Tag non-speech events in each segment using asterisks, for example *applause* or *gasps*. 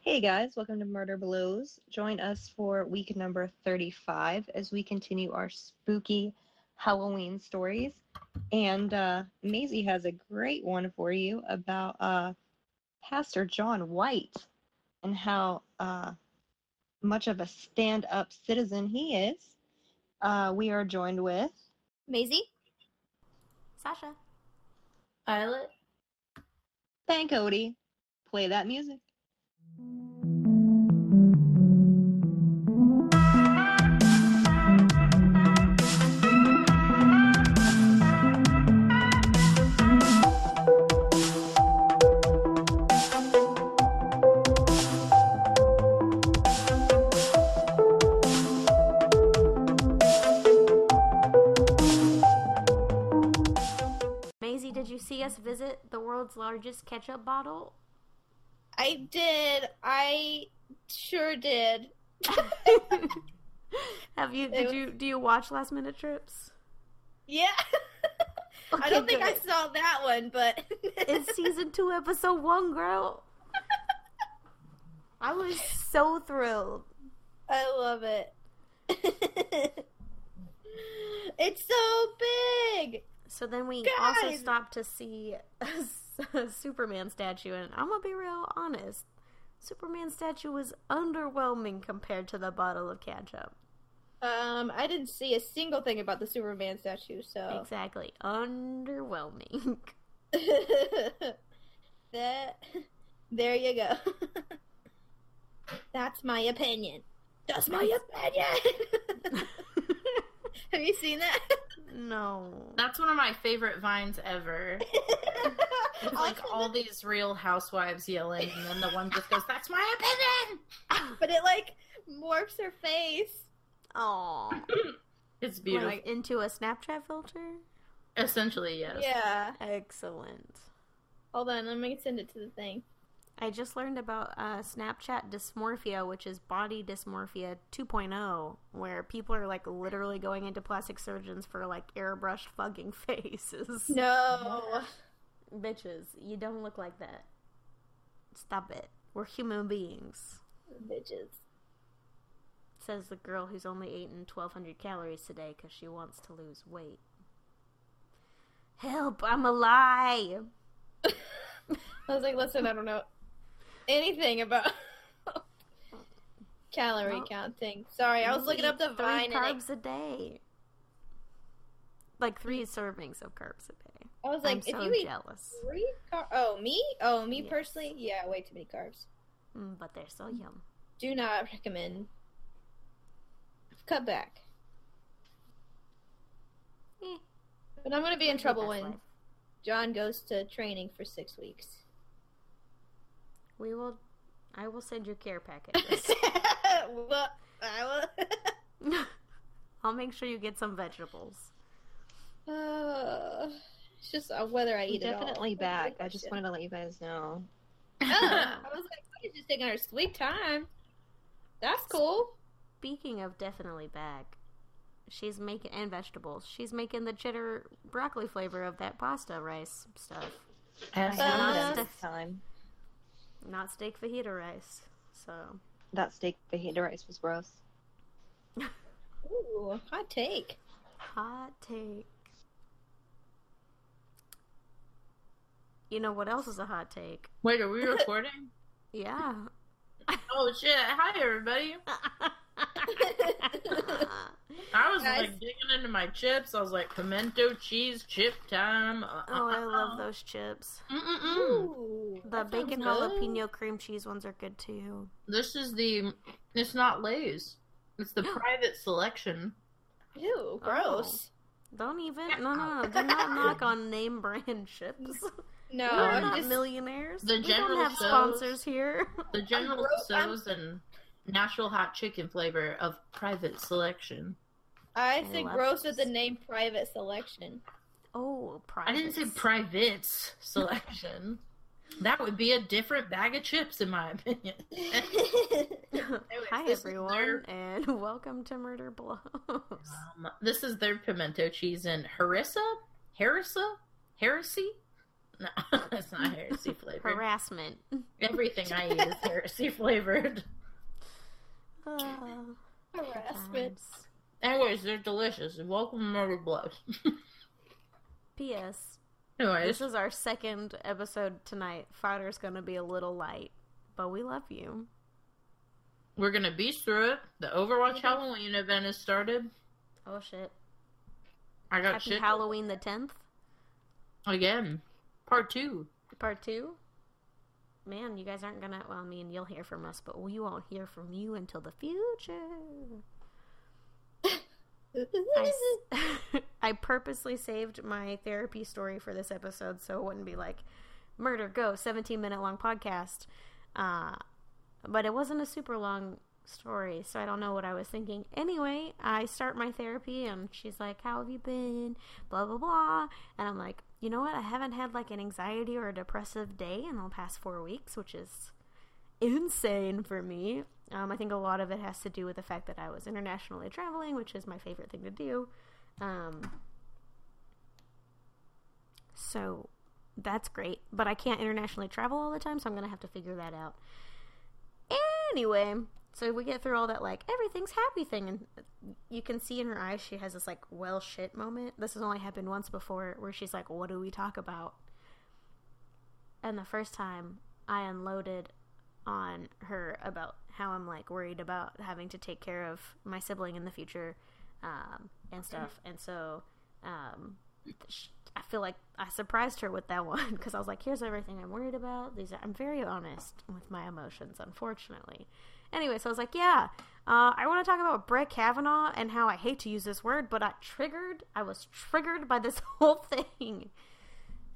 Hey guys, welcome to Murder Blows. Join us for week number 35 as we continue our spooky Halloween stories. And uh, Mazie has a great one for you about uh, Pastor John White and how uh, much of a stand up citizen he is. Uh, we are joined with Mazie? Sasha. Violet. Thank Cody. Play that music. Did you see us visit the world's largest ketchup bottle? I did. I sure did. *laughs* Have you? Did you? Do you watch Last Minute Trips? Yeah. *laughs* I don't think I saw that one, but *laughs* It's season two, episode one, girl. I was so thrilled. I love it. it's so big. So then we also Guys! stopped to see a, a *laughs* Superman statue, and I'm gonna be real honest. Superman statue was underwhelming compared to the bottle of ketchup. Um, I didn't see a single thing about the Superman statue, so Exactly, underwhelming. *laughs* that there you go. *laughs* That's my opinion. That's my opinion. *laughs* Have you seen that? no. That's one of my favorite vines ever. *laughs* It's like all these real housewives yelling, and then the one just goes, "That's my opinion." *laughs* but it like morphs her face. Oh, *clears throat* It's beautiful. like into a Snapchat filter. Essentially, yes. Yeah. Excellent. Hold on, let me send it to the thing. I just learned about uh, Snapchat dysmorphia, which is body dysmorphia 2.0, where people are like literally going into plastic surgeons for like airbrushed fucking *laughs* faces. No. Bitches, you don't look like that. Stop it. We're human beings. Bitches. Says the girl who's only eaten 1,200 calories today because she wants to lose weight. Help! I'm alive! *laughs* I was like, listen, I don't know anything about *laughs* calorie Well, counting. Sorry, I was looking up the three vine carbs a day. Like three servings of carbs a day. I was like, I'm if so you eat jealous. three car- oh me, oh me Yes. personally, yeah, way too many carbs. Mm, but they're so yum. Do not recommend. Cut back. Eh, But I'm gonna be in trouble when life. John goes to training for six weeks. We will. I will send your care packages. *laughs* well, I will. *laughs* I'll make sure you get some vegetables. Uh, it's just uh, whether I eat it all. Definitely That's back. I just wanted to let you guys know. Oh, *laughs* I was like, she's just taking her sweet time. That's cool. Speaking of definitely back, she's making and vegetables. She's making the cheddar broccoli flavor of that pasta rice stuff, As I Uh, had Uh, time. Not steak fajita rice. So That steak fajita rice was gross. *laughs* Ooh, hot take. hot take. You know what else is a hot take? Wait, are we *laughs* recording? Yeah. oh shit! Hi everybody. *laughs* I was Guys. like digging into my chips. I was like, pimento cheese chip time. Uh, oh, I love uh. those chips. Mm-mm-mm. Ooh, The bacon sounds good. jalapeno cream cheese ones are good too. This is the. It's not Lay's. It's the private selection. Ew, gross. Don't even. No, no, no. Do not knock on name brand chips. *laughs* No, We're I'm not just. millionaires. The we General don't have Tso's- sponsors here. The General gro- and natural hot chicken flavor of private selection. I I say love gross at the name private selection. Oh, I didn't say privates. private selection. *laughs* That would be a different bag of chips, in my opinion. *laughs* Hi everyone, their- and *laughs* welcome to Murder Blows. Um, this is their pimento cheese and harissa, harissa, heresy. No, it's not heresy flavored. Harassment. Everything I eat is heresy flavored. Oh, Harassment. Anyways, they're delicious. Welcome to Murder Blood. *laughs* P.S. Anyways, This is our second episode tonight. Fighter's gonna be a little light, but we love you. we're gonna beast through it. The Overwatch mm-hmm. Halloween event has started. Oh shit! I got Happy shit Halloween the tenth, again. Part two. part two. Man, you guys aren't gonna. Well, I mean, you'll hear from us, but we won't hear from you until the future. *laughs* *laughs* I purposely saved my therapy story for this episode so it wouldn't be like murder go 17 minute long podcast uh, but it wasn't a super long story so i don't know what i was thinking anyway i start my therapy and she's like how have you been blah blah blah and i'm like you know what i haven't had like an anxiety or a depressive day in the past four weeks which is insane for me. Um, I think a lot of it has to do with the fact that I was internationally traveling, which is my favorite thing to do. Um, so that's great, but I can't internationally travel all the time, so I'm gonna have to figure that out. Anyway, so we get through all that like everything's happy thing, and you can see in her eyes she has this like well shit moment. This has only happened once before, where she's like, "What do we talk about?" And the first time I unloaded on her about how I'm like worried about having to take care of my sibling in the future um, and stuff. And so um, sh- I feel like I surprised her with that *laughs* one because I was like, "Here's everything I'm worried about." These are, I'm very honest with my emotions, unfortunately. Anyway, so I was like, "Yeah, uh, I want to talk about Brett Kavanaugh and how I hate to use this word, but I triggered. I was triggered by this *laughs* whole thing,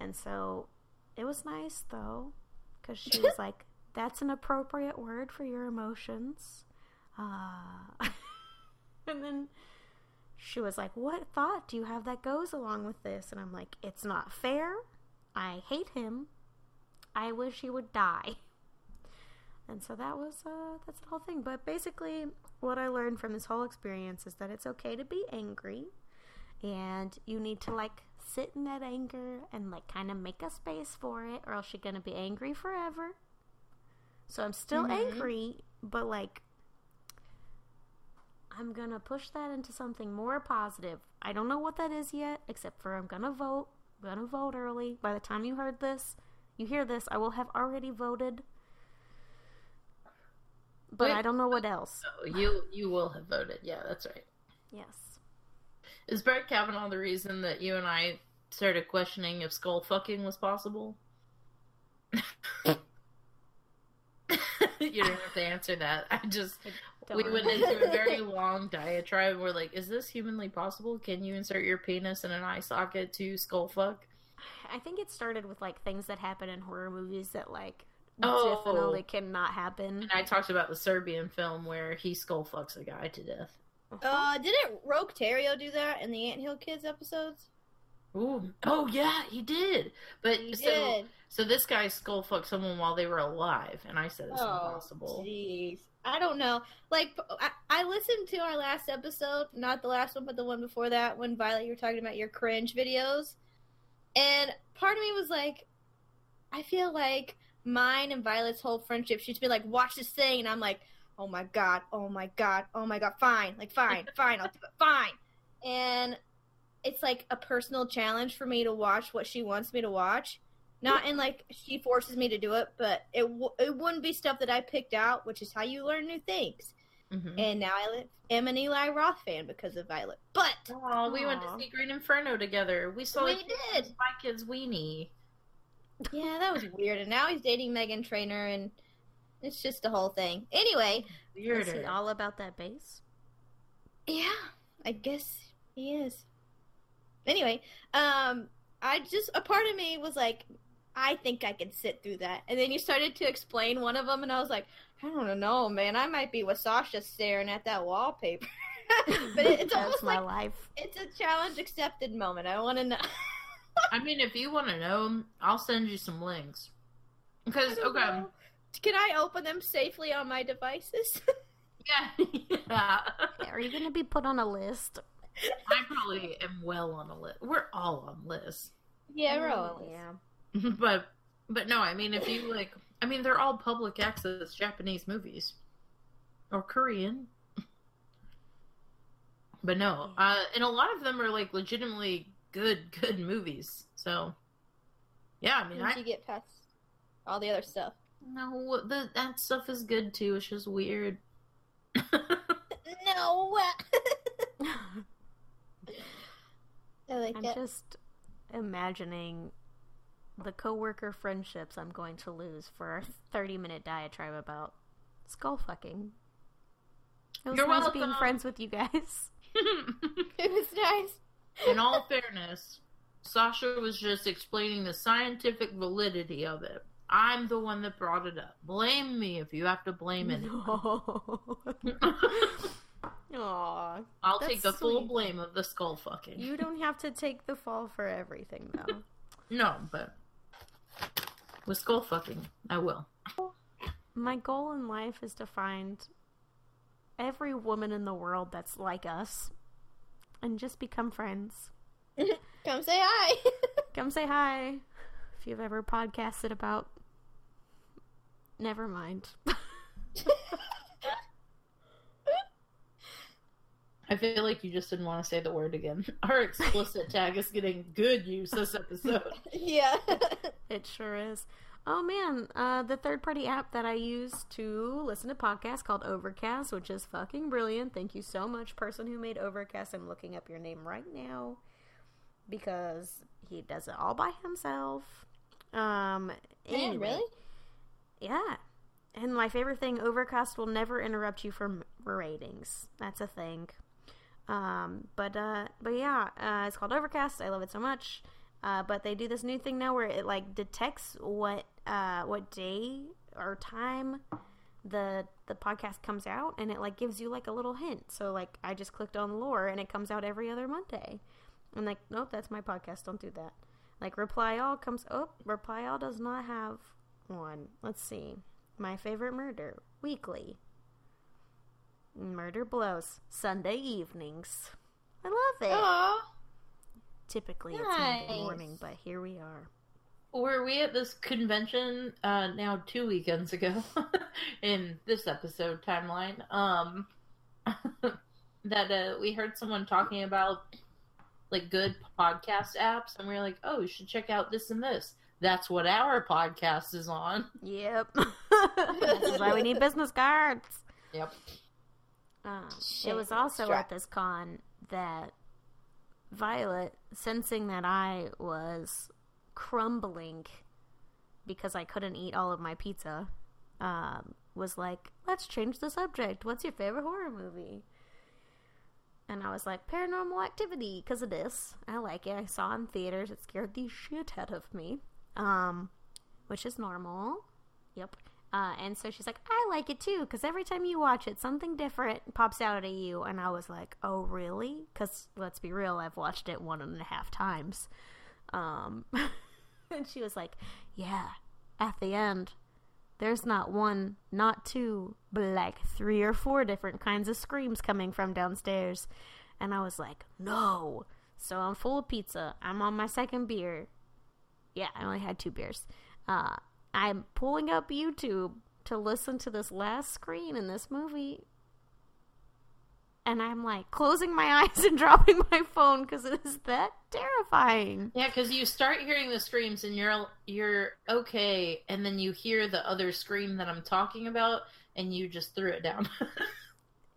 and so it was nice though because she was like." That's an appropriate word for your emotions. Uh, *laughs* and then she was like, What thought do you have that goes along with this? And I'm like, It's not fair. I hate him. I wish he would die. *laughs* And so that was, uh, that's the whole thing. But basically, what I learned from this whole experience is that it's okay to be angry. And you need to, like, sit in that anger and, like, kind of make a space for it, or else you're going to be angry forever. So I'm still Mhm. angry, but, like, I'm gonna push that into something more positive. I don't know what that is yet, except for I'm gonna vote. I'm gonna vote early. By the time you heard this, you hear this, I will have already voted. But Wait. I don't know what else. Oh, you you will have voted. Yeah, that's right. Yes. Is Brett Kavanaugh the reason that you and I started questioning if skull fucking was possible? *laughs* you don't have to answer that. I just Don't we went into a very *laughs* long diatribe. We're like, is this humanly possible? Can you insert your penis in an eye socket to skull fuck? I think it started with like things that happen in horror movies that like Oh. definitely cannot happen. And I talked about the Serbian film where he skull fucks a guy to death. Uh, didn't Roch Thériault do that in the Anthill Kids episodes? Ooh. Oh yeah, he did. But He so did. so this guy skull fucked someone while they were alive, and I said it's Oh, impossible. jeez. I don't know. Like, I, I listened to our last episode, not the last one, but the one before that, when Violet, you were talking about your cringe videos. And part of me was like, I feel like mine and Violet's whole friendship, she'd be like, watch this thing. And I'm like, oh my God, oh my God, oh my God, fine. Like, fine, *laughs* fine, I'll do it, fine. And it's like a personal challenge for me to watch what she wants me to watch. Not in like she forces me to do it, but it w- it wouldn't be stuff that I picked out, which is how you learn new things. Mhm. And now I li- am an Eli Roth fan because of Violet. But Oh, we went to see Green Inferno together. We saw we it did. my kid's weenie. Yeah, that was weird. And now he's dating Meghan Trainor, and it's just the whole thing. Anyway, Is he all about that bass? yeah, I guess he is. Anyway, um, I just a part of me was like, I think I can sit through that. And then you started to explain one of them, and I was like, I don't know, man. I might be with Sasha staring at that wallpaper. *laughs* but it, it's almost my like life. it's a challenge accepted moment. I want to know. *laughs* I mean, if you want to know, I'll send you some links. Because okay, know. Can I open them safely on my devices? *laughs* yeah, yeah. Are you going to be put on a list? I probably am well on a list. We're all on lists. yeah, we're all on Yeah. *laughs* but but no, I mean if you like I mean they're all public access Japanese movies. Or Korean. *laughs* But no, uh and a lot of them are like legitimately good good movies. So yeah, I mean Once I you get past all the other stuff. no the that stuff is good too. It's just weird. *laughs* No. *laughs* I like I'm it. just imagining the coworker friendships I'm going to lose for our 30 minute diatribe about skull fucking. It was You're nice being friends with you guys. *laughs* It was nice. In all fairness, Sasha was just explaining the scientific validity of it. I'm the one that brought it up. Blame me if you have to blame it. No. *laughs* Aw. I'll take the full blame of the skull fucking. You don't have to take the fall for everything, though. No, but with skull fucking, I will. My goal in life is to find every woman in the world that's like us and just become friends. *laughs* Come say hi. *laughs* Come say hi if you've ever podcasted about. Never mind. *laughs* I feel like you just didn't want to say the word again. Our explicit tag is getting good use this episode. yeah. It sure is. Oh man, uh, the third party app that I use to listen to podcasts called Overcast, which is fucking brilliant. Thank you so much, person who made Overcast. I'm looking up your name right now because he does it all by himself. Um, Man, anyway. really? Yeah. And my favorite thing, Overcast will never interrupt you for ratings. That's a thing. Um, but uh, but yeah, uh, it's called Overcast. I love it so much. Uh, but they do this new thing now where it like detects what uh what day or time the the podcast comes out, and it like gives you like a little hint. So like I just clicked on lore, and it comes out every other Monday. I'm like, nope, that's my podcast. Don't do that. Like Reply All comes. Oh, Reply All does not have one. Let's see. My favorite murder weekly. Murder blows Sunday evenings. I love it. Aw. Typically it's Monday Nice. morning, but here we are. Were we at this convention uh, now two weekends ago *laughs* in this episode timeline? Um, *laughs* that uh, we heard someone talking about like good podcast apps, and we are like, "Oh, you should check out this and this." That's what our podcast is on. Yep. *laughs* this is why we need business cards. Yep. Um, it was also strap. at this con that Violet, sensing that I was crumbling because I couldn't eat all of my pizza, um, was like, let's change the subject. What's your favorite horror movie? And I was like, Paranormal Activity, because it is. I like it. I saw it in theaters. It scared the shit out of me, um, which is normal. Yep. Uh, and so she's like, I like it too, because every time you watch it, something different pops out at you. And I was like, oh, really? Because let's be real, I've watched it one and a half times. Um, *laughs* and she was like, yeah, at the end, there's not one, not two, but like three or four different kinds of screams coming from downstairs. And I was like, no. So I'm full of pizza. I'm on my second beer. Yeah, I only had two beers. Uh, I'm pulling up YouTube to listen to this last screen in this movie. And I'm like closing my *laughs* eyes and dropping my phone because it is that terrifying. Yeah, because you start hearing the screams and you're you're okay, and then you hear the other scream that I'm talking about, and you just threw it down. *laughs*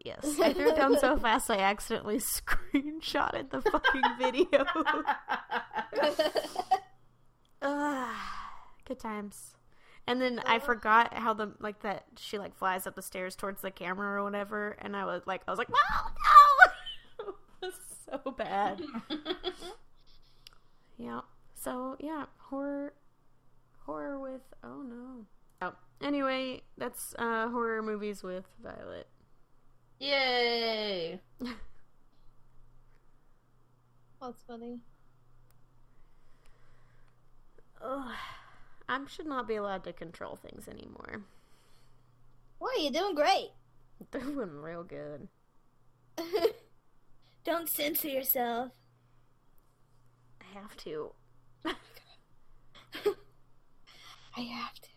Yes, I threw it down so fast I accidentally *laughs* screenshotted the fucking video. Ugh, good times. And then I forgot how the like that she like flies up the stairs towards the camera or whatever, and I was like, I was like, no, no, *laughs* it was so bad. *laughs* Yeah. So yeah, horror, horror with oh no. Oh, anyway, that's uh horror movies with Violet. Yay! *laughs* That's funny. Ugh, I should not be allowed to control things anymore. Why, are you doing great. *laughs* Doing real good. *laughs* Don't censor yourself. I have to. *laughs* I have to.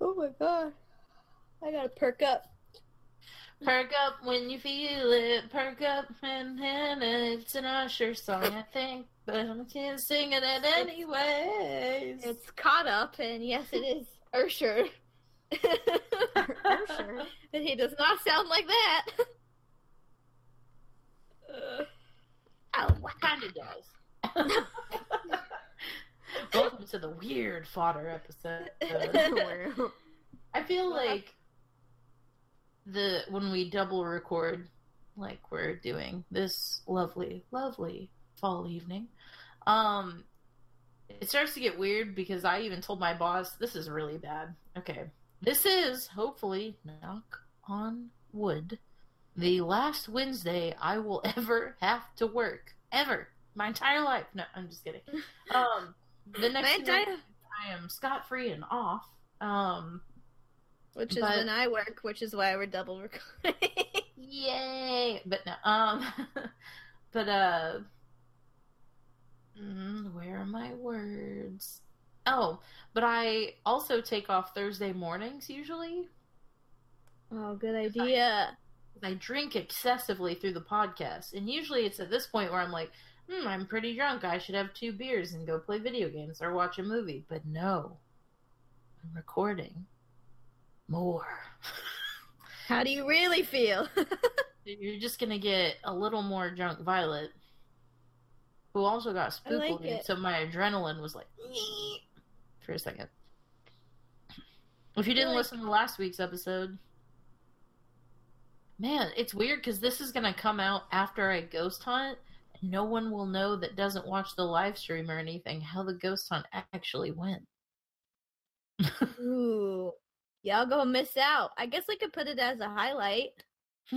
Oh my god. I gotta perk up. Perk up when you feel it. Perk up and, and it's an Usher song, I think. But I can't sing it anyways. It's caught up, and yes, it is Ursher. Ursher? And *laughs* he does not sound like that. Uh, *laughs* Oh, what kind of does? *laughs* Welcome to the weird fodder episode. I feel like the when we double record, like we're doing this lovely, lovely fall evening, um, it starts to get weird because I even told my boss this is really bad. Okay, this is hopefully knock on wood, the last Wednesday I will *laughs* ever have to work ever my entire life. No, I'm just kidding. *laughs* Um, the next My entire- I am scot free and off. Um, which is But- when I work, which is why we're double recording. *laughs* Yay! But no, um, *laughs* but uh, mm, where are my words? Oh, but I also take off Thursday mornings usually. oh, good idea. I drink excessively through the podcast, and usually it's at this point where I'm like, hmm, I'm pretty drunk. I should have two beers and go play video games or watch a movie. But no, I'm recording more. *laughs* How do you really feel? *laughs* You're just gonna get a little more drunk Violet, who also got spooked, like so my adrenaline was like *sniffs* for a second. If you didn't like- listen to last week's episode, man, it's weird because this is gonna come out after I ghost hunt. and No one will know that doesn't watch the live stream or anything how the ghost hunt actually went. *laughs* Ooh, y'all gonna miss out. I guess I could put it as a highlight. *laughs*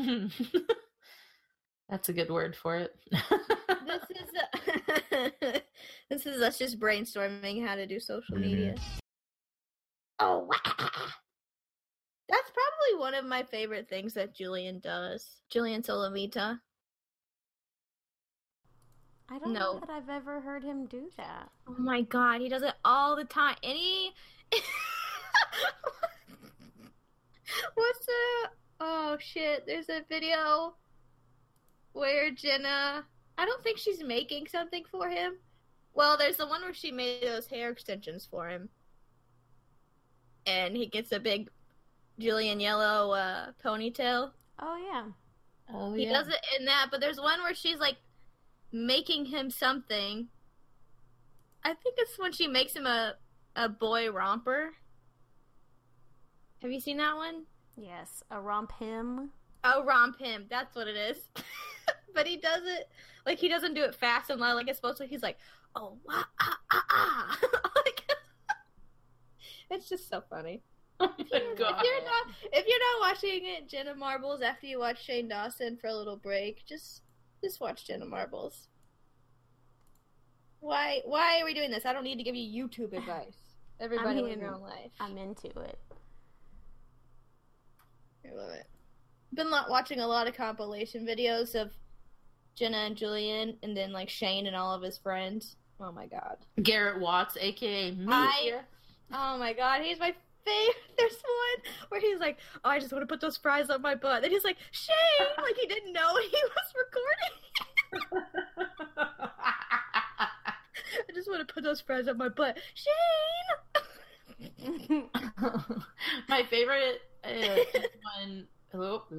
That's a good word for it. This *laughs* is *laughs* this is us just brainstorming how to do social mm-hmm. media. Oh, that's probably one of my favorite things that Julien does. Julien Solomita. I don't No. know that I've ever heard him do that. Oh my god, he does it all the time. Any *laughs* What's the Oh shit, there's a video where Jenna I don't think she's making something for him. Well, there's the one where she made those hair extensions for him. And he gets a big Julien yellow uh, ponytail. Oh yeah. oh yeah. He does it in that, but there's one where she's like making him something. I think it's when she makes him a a boy romper. Have you seen that one? Yes, a romp him. Oh, romp him. That's what it is. *laughs* but he does it like he doesn't do it fast and loud like it's supposed to. He's like, oh, wah, ah, ah, ah. *laughs* like, *laughs* it's just so funny. Oh If you're not if you're not watching it, Jenna Marbles after you watch Shane Dawson for a little break, just just watch Jenna Marbles. Why why are we doing this? I don't need to give you YouTube advice. Everybody live mean, your own life. I'm into it. I love it. Been watching a lot of compilation videos of Jenna and Julien, and then like Shane and all of his friends. Oh my god! Garrett Watts, aka me. I- Oh my god, he's my favorite. *laughs* There's one where he's like, "Oh, I just want to put those fries on my butt," and he's like, "Shane," *laughs* like he didn't know *laughs* he was recording. I just want to put those fries on my butt, Shane. My favorite when oh,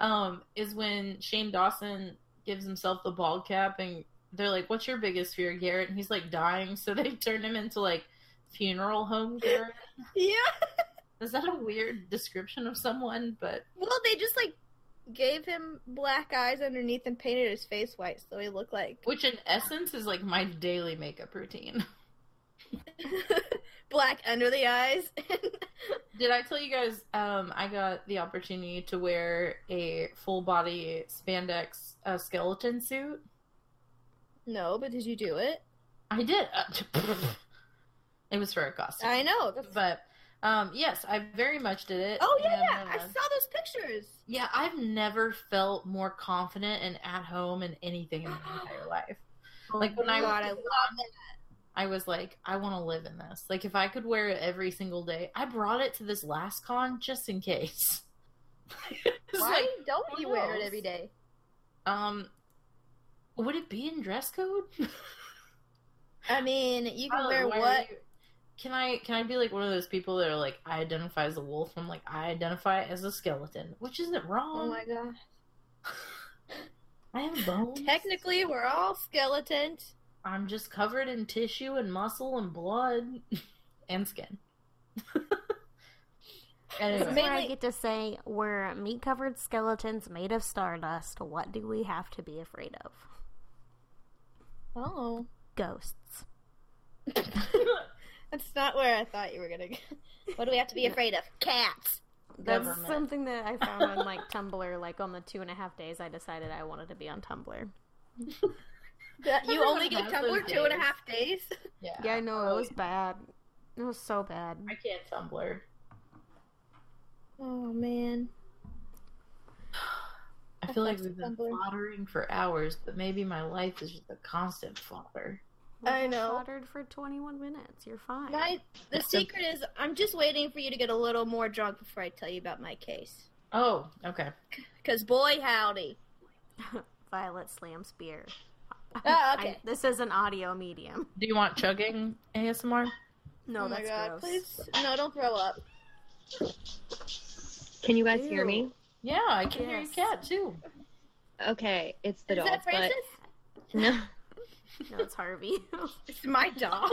um is when Shane Dawson gives himself the bald cap and they're like, "What's your biggest fear, Garrett?" And he's like dying, so they *laughs* turn him into like funeral home Garrett. Yeah. Is that a weird description of someone? But Well, they just like gave him black eyes underneath and painted his face white, so he looked like which in essence is like my daily makeup routine. *laughs* *laughs* black under the eyes. *laughs* Did I tell you guys? Um, I got the opportunity to wear a full body spandex uh, skeleton suit. no, but did you do it? I did. Uh, *laughs* it was for a costume, I know. That's... but um, yes, I very much did it. Oh yeah, I uh, saw those pictures. yeah, I've never felt more confident and at home in anything in my *gasps* entire life. Like when I God, was I love that. I was like, I want to live in this. Like, if I could wear it every single day, I brought it to this last con just in case. *laughs* Why like, don't you wear it every day? um, would it be in dress code? *laughs* I mean, you can Oh, wear what? you- Can I can I be like one of those people that are like I identify as a wolf? I'm like I identify as a skeleton, which isn't wrong. Oh my god. *laughs* I have bones. Technically, we're all skeletons. I'm just covered in tissue and muscle and blood *laughs* and skin. *laughs* This is where I get to say we're meat covered skeletons made of stardust. What do we have to be afraid of? Oh. Ghosts. *laughs* That's not where I thought you were gonna go. What do we have to be afraid of? Cats. That's Government. something that I found on like Tumblr. Like on the two and a half days I decided I wanted to be on Tumblr. That- You only get Tumblr those two days. yeah, Yeah, I know it was bad. It was so bad. I can't Tumblr. Oh man. I feel like fucks we've been Tumblr. foddering for hours, but maybe my life is just a constant fodder. I We know. Slaughtered for 21 minutes. You're fine. My the secret is I'm just waiting for you to get a little more drunk before I tell you about my case. Oh, okay. *laughs* Cause boy howdy. *laughs* Violet slams beer. *laughs* Oh, okay. I- this is an audio medium. Do you want chugging ASMR? No, oh my that's god, gross. please no, don't throw up. Can you guys hear me? Yeah, I can hear Yes. your cat too. Okay, it's the is dog, Is that Francis? but *laughs* no. No, it's Harvey. *laughs* It's my dog.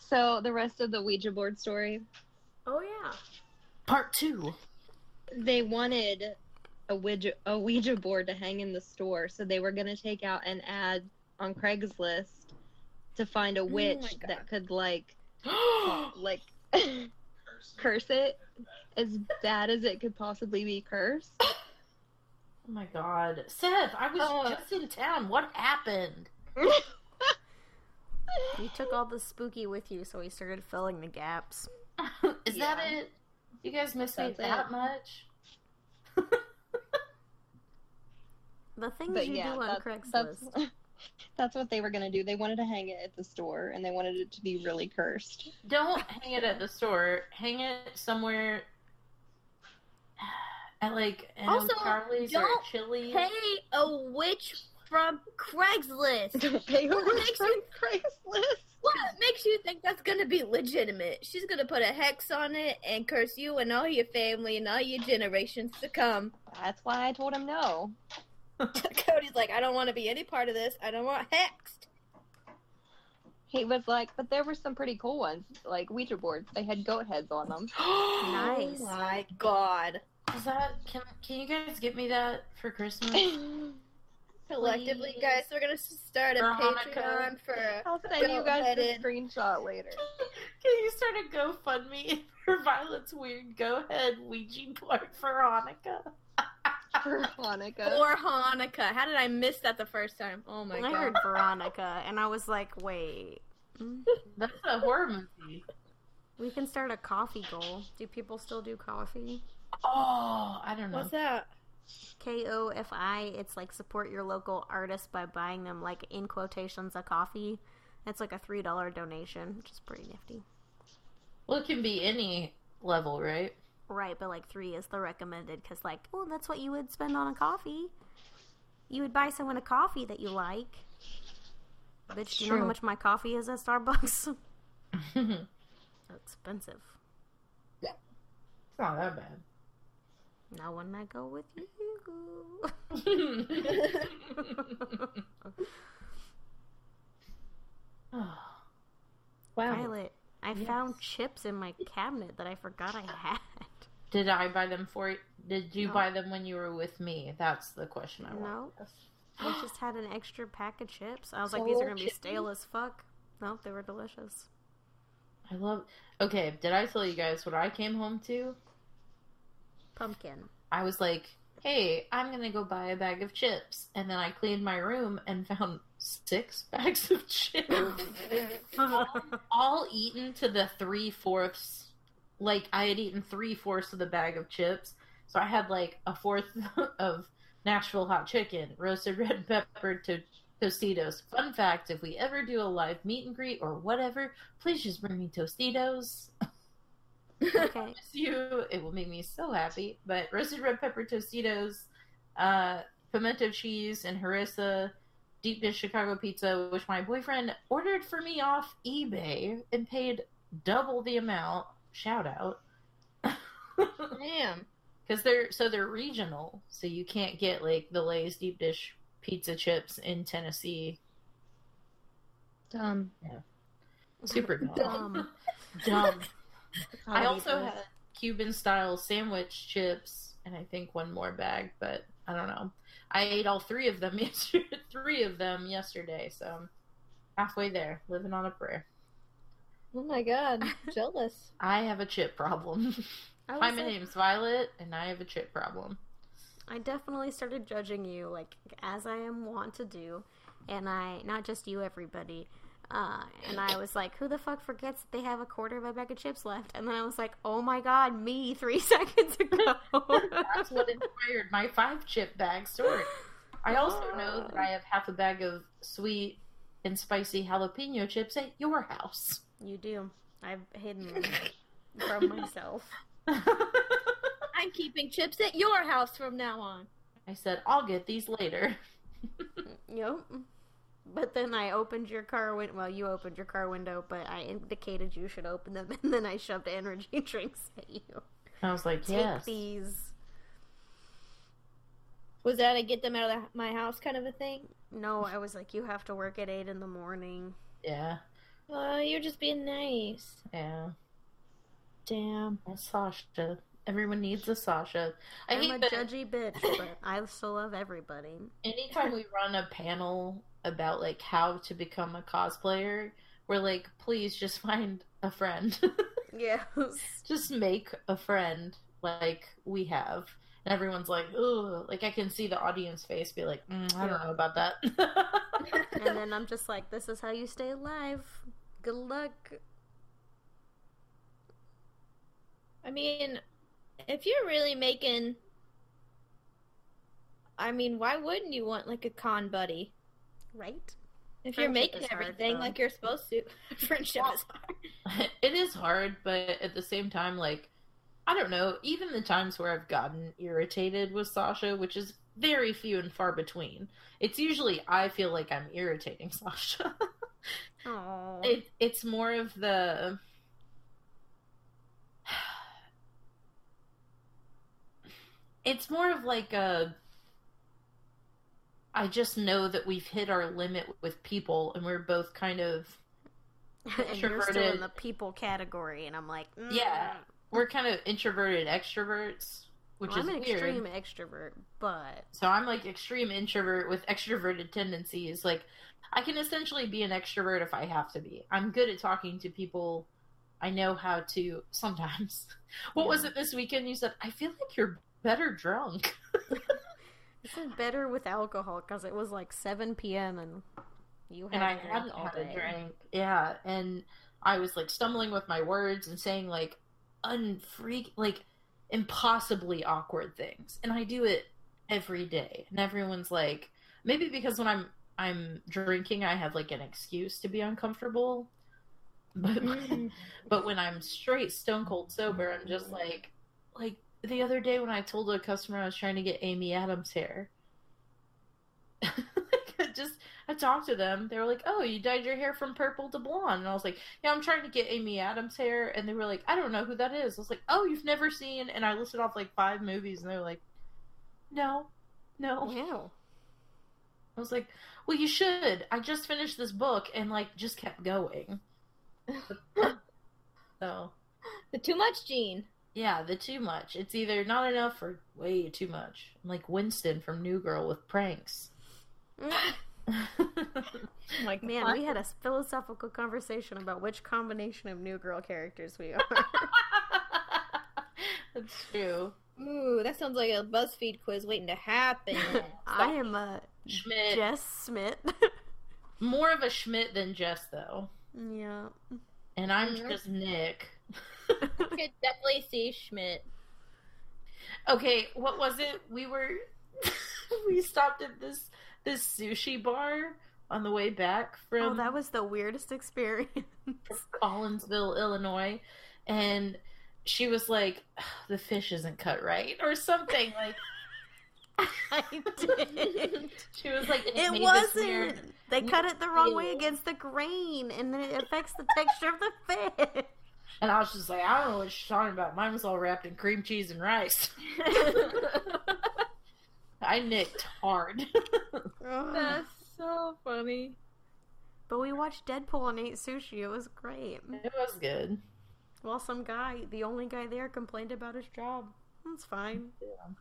so the rest of the Ouija board story, oh yeah. Part two. they wanted a Ouija a Ouija board to hang in the store, so they were gonna take out an ad on Craigslist to find a witch my God. that could like oh *gasps* like *laughs* curse it as bad as it could possibly be cursed. *laughs* Oh my god. Seth, I was Uh. just in town. What happened? *laughs* You took all the spooky with you, so we started filling the gaps. Is Yeah. that it? You guys miss me that it. much? The things But you yeah, do on that- Craigslist. that's *laughs* that's what they were gonna do. They wanted to hang it at the store, and they wanted it to be really cursed. Don't hang it at the store. Hang it somewhere at like an Also, Charlie's don't Chili's. Pay a witch from Craigslist. Don't pay What over makes from you- Craigslist. What makes you think that's gonna be legitimate? She's gonna put a hex on it and curse you and all your family and all your generations to come. That's why I told him no. *laughs* Cody's like, I don't want to be any part of this. I don't want hexed. He was like, but there were some pretty cool ones, like Ouija boards. They had goat heads on them. *gasps* Oh nice. Oh my god. Is that can can you guys get me that for Christmas? *laughs* Collectively, Please. guys, we're gonna start a For Hanukkah. Patreon for. I'll send you guys the screenshot later. *laughs* Can you start a GoFundMe for Violet's weird go ahead Ouija board for Hanukkah? For *laughs* Hanukkah. Or Hanukkah. How did I miss that the first time? Oh my I god. I heard Veronica, and I was like, wait. *laughs* That's a horror movie. We can start a Ko-fi goal. Do people still do Ko-fi? Oh, I don't know. What's that? K O F I. It's like support your local artist by buying them, like in quotations, a coffee. It's like a three dollar donation, which is pretty nifty. Well, it can be any level, right? Right, but like three is the recommended because, like, oh, that's what you would spend on a coffee. You would buy someone a coffee that you like. Bitch, do you know how much my coffee is at Starbucks? *laughs* Expensive. Yeah, it's not that bad. Now when I go with you. Oh, *laughs* Wow. Violet, I Yes. found chips in my cabinet that I forgot I had. Did I buy them for you? Did you No. buy them when you were with me? That's the question I want. No. to. I just had an extra pack of chips. I was like, these are gonna be stale as fuck. Nope, they were delicious. I love. Okay, did I tell you guys what I came home to? Pumpkin. I was like, "Hey, I'm gonna go buy a bag of chips," and then I cleaned my room and found six *laughs* bags of chips, *laughs* all eaten to the three fourths. Like I had eaten three fourths of the bag of chips, so I had like a fourth *laughs* of Nashville hot chicken, roasted red *laughs* pepper to Tostitos. Fun fact: If we ever do a live meet and greet or whatever, please just bring me Tostitos. *laughs* Okay. you. It will make me so happy. But roasted red pepper Tostitos, uh, pimento cheese, and harissa deep dish Chicago pizza, which my boyfriend ordered for me off eBay and paid double the amount. Shout out. Damn. *laughs* Because they're so they're regional, so you can't get like the Lay's deep dish pizza chips in Tennessee. Dumb. Super dumb. Dumb. *laughs* dumb. I also had Cuban style sandwich chips and I think one more bag, but I don't know. I ate all three of them *laughs* yesterday. three of them yesterday, so I'm halfway there, living on a prayer. Oh my god, *laughs* jealous. I have a chip problem. *laughs* *laughs* Hi, my like- name's Violet, and I have a chip problem. I definitely started judging you, like as I am wont to do, and I not just you, everybody. Uh, and I was like, "Who the fuck forgets that they have a quarter of a bag of chips left?" And then I was like, "Oh my god, me!" Three seconds ago. That's what inspired my five chip bag story. I also know that I have half a bag of sweet and spicy jalapeno chips at your house. You do. I've hidden them *laughs* from myself. *laughs* I'm keeping chips at your house from now on. I said, I'll get these later. *laughs* Yep. But then I opened your car window. Well, you opened your car window, but I indicated you should open them, and then I shoved energy drinks at you. I was like, Take yes. these. Was that a get them out of the, my house kind of a thing? No, I was like, you have to work at eight in the morning. Yeah, Oh, you're just being nice. yeah. Damn. And Sasha. Everyone needs a Sasha. I I'm hate a that judgy bitch, but *laughs* I still love everybody. anytime we run a panel about like how to become a cosplayer, we're like, please just find a friend. *laughs* Yes. just make a friend like we have. And everyone's like, ugh. Like I can see the audience face be like, mm, I don't know about that. *laughs* and then I'm just like, this is how you stay alive. Good luck. I mean, if you're really making. I mean, why wouldn't you want like a con buddy? Right? If you're Friendship making is hard, everything like you're supposed to, *laughs* friendship Well- is hard. *laughs* it is hard, but at the same time, like, I don't know, even the times where I've gotten irritated with Sasha, which is very few and far between, it's usually I feel like I'm irritating *laughs* Sasha. It, it's more of the. *sighs* It's more of like a. I just know that we've hit our limit with people, and we're both kind of *laughs* and you're still in the people category, and I'm like, mm. Yeah. We're kind of introverted extroverts, which Well, I'm an weird. extreme extrovert, but So I'm like extreme introvert with extroverted tendencies. Like I can essentially be an extrovert if I have to be. I'm good at talking to people. I know how to sometimes. *laughs* What was it this weekend? You said I feel like you're better drunk. *laughs* this is better with alcohol because it was like 7 p.m. and you and I hadn't all a drink. Yeah, and I was like stumbling with my words and saying like unfreak like impossibly awkward things. And I do it every day. And everyone's like maybe because when I'm I'm drinking I have like an excuse to be uncomfortable. *laughs* But Mm. but when I'm straight stone cold sober, I'm just like like the other day when I told a customer I was trying to get Amy Adams hair. *laughs* Like just I talked to them. They were like, "Oh, you dyed your hair from purple to blonde," and I was like, "Yeah, I'm trying to get Amy Adams hair." And they were like, "I don't know who that is." I was like, "Oh, you've never seen?" And I listed off like five movies, and they were like, "No, no." Wow. I was like, "Well, you should." I just finished this book, and like just kept going. *laughs* so The too much gene. yeah, the too much. It's either not enough or way too much. I'm like Winston from New Girl with pranks. *laughs* *laughs* Like Man, we had a philosophical conversation about which combination of New Girl characters we are. *laughs* That's true. Ooh, that sounds like a BuzzFeed quiz waiting to happen. *laughs* I am a Schmidt. Jess Smith. More of a Schmidt than Jess, though. yeah. And I'm Mhm. just Nick. I could definitely see Schmidt. Okay, what was it? We were. we stopped at this this sushi bar on the way back from Oh, that was the weirdest experience. *laughs* Collinsville, Illinois, and she was like, "The fish isn't cut right" or something like. *laughs* I did. She was like, It weird- wasn't. They cut it the wrong way against the grain, and then it affects the texture of the fish. And I was just like, I don't know what she's talking about. Mine was all wrapped in cream cheese and rice. *laughs* I nicked hard. *laughs* That's so funny. But we watched Deadpool and ate sushi. It was great. it was good. Well, some guy, the only guy there, complained about his job. That's fine. Yeah.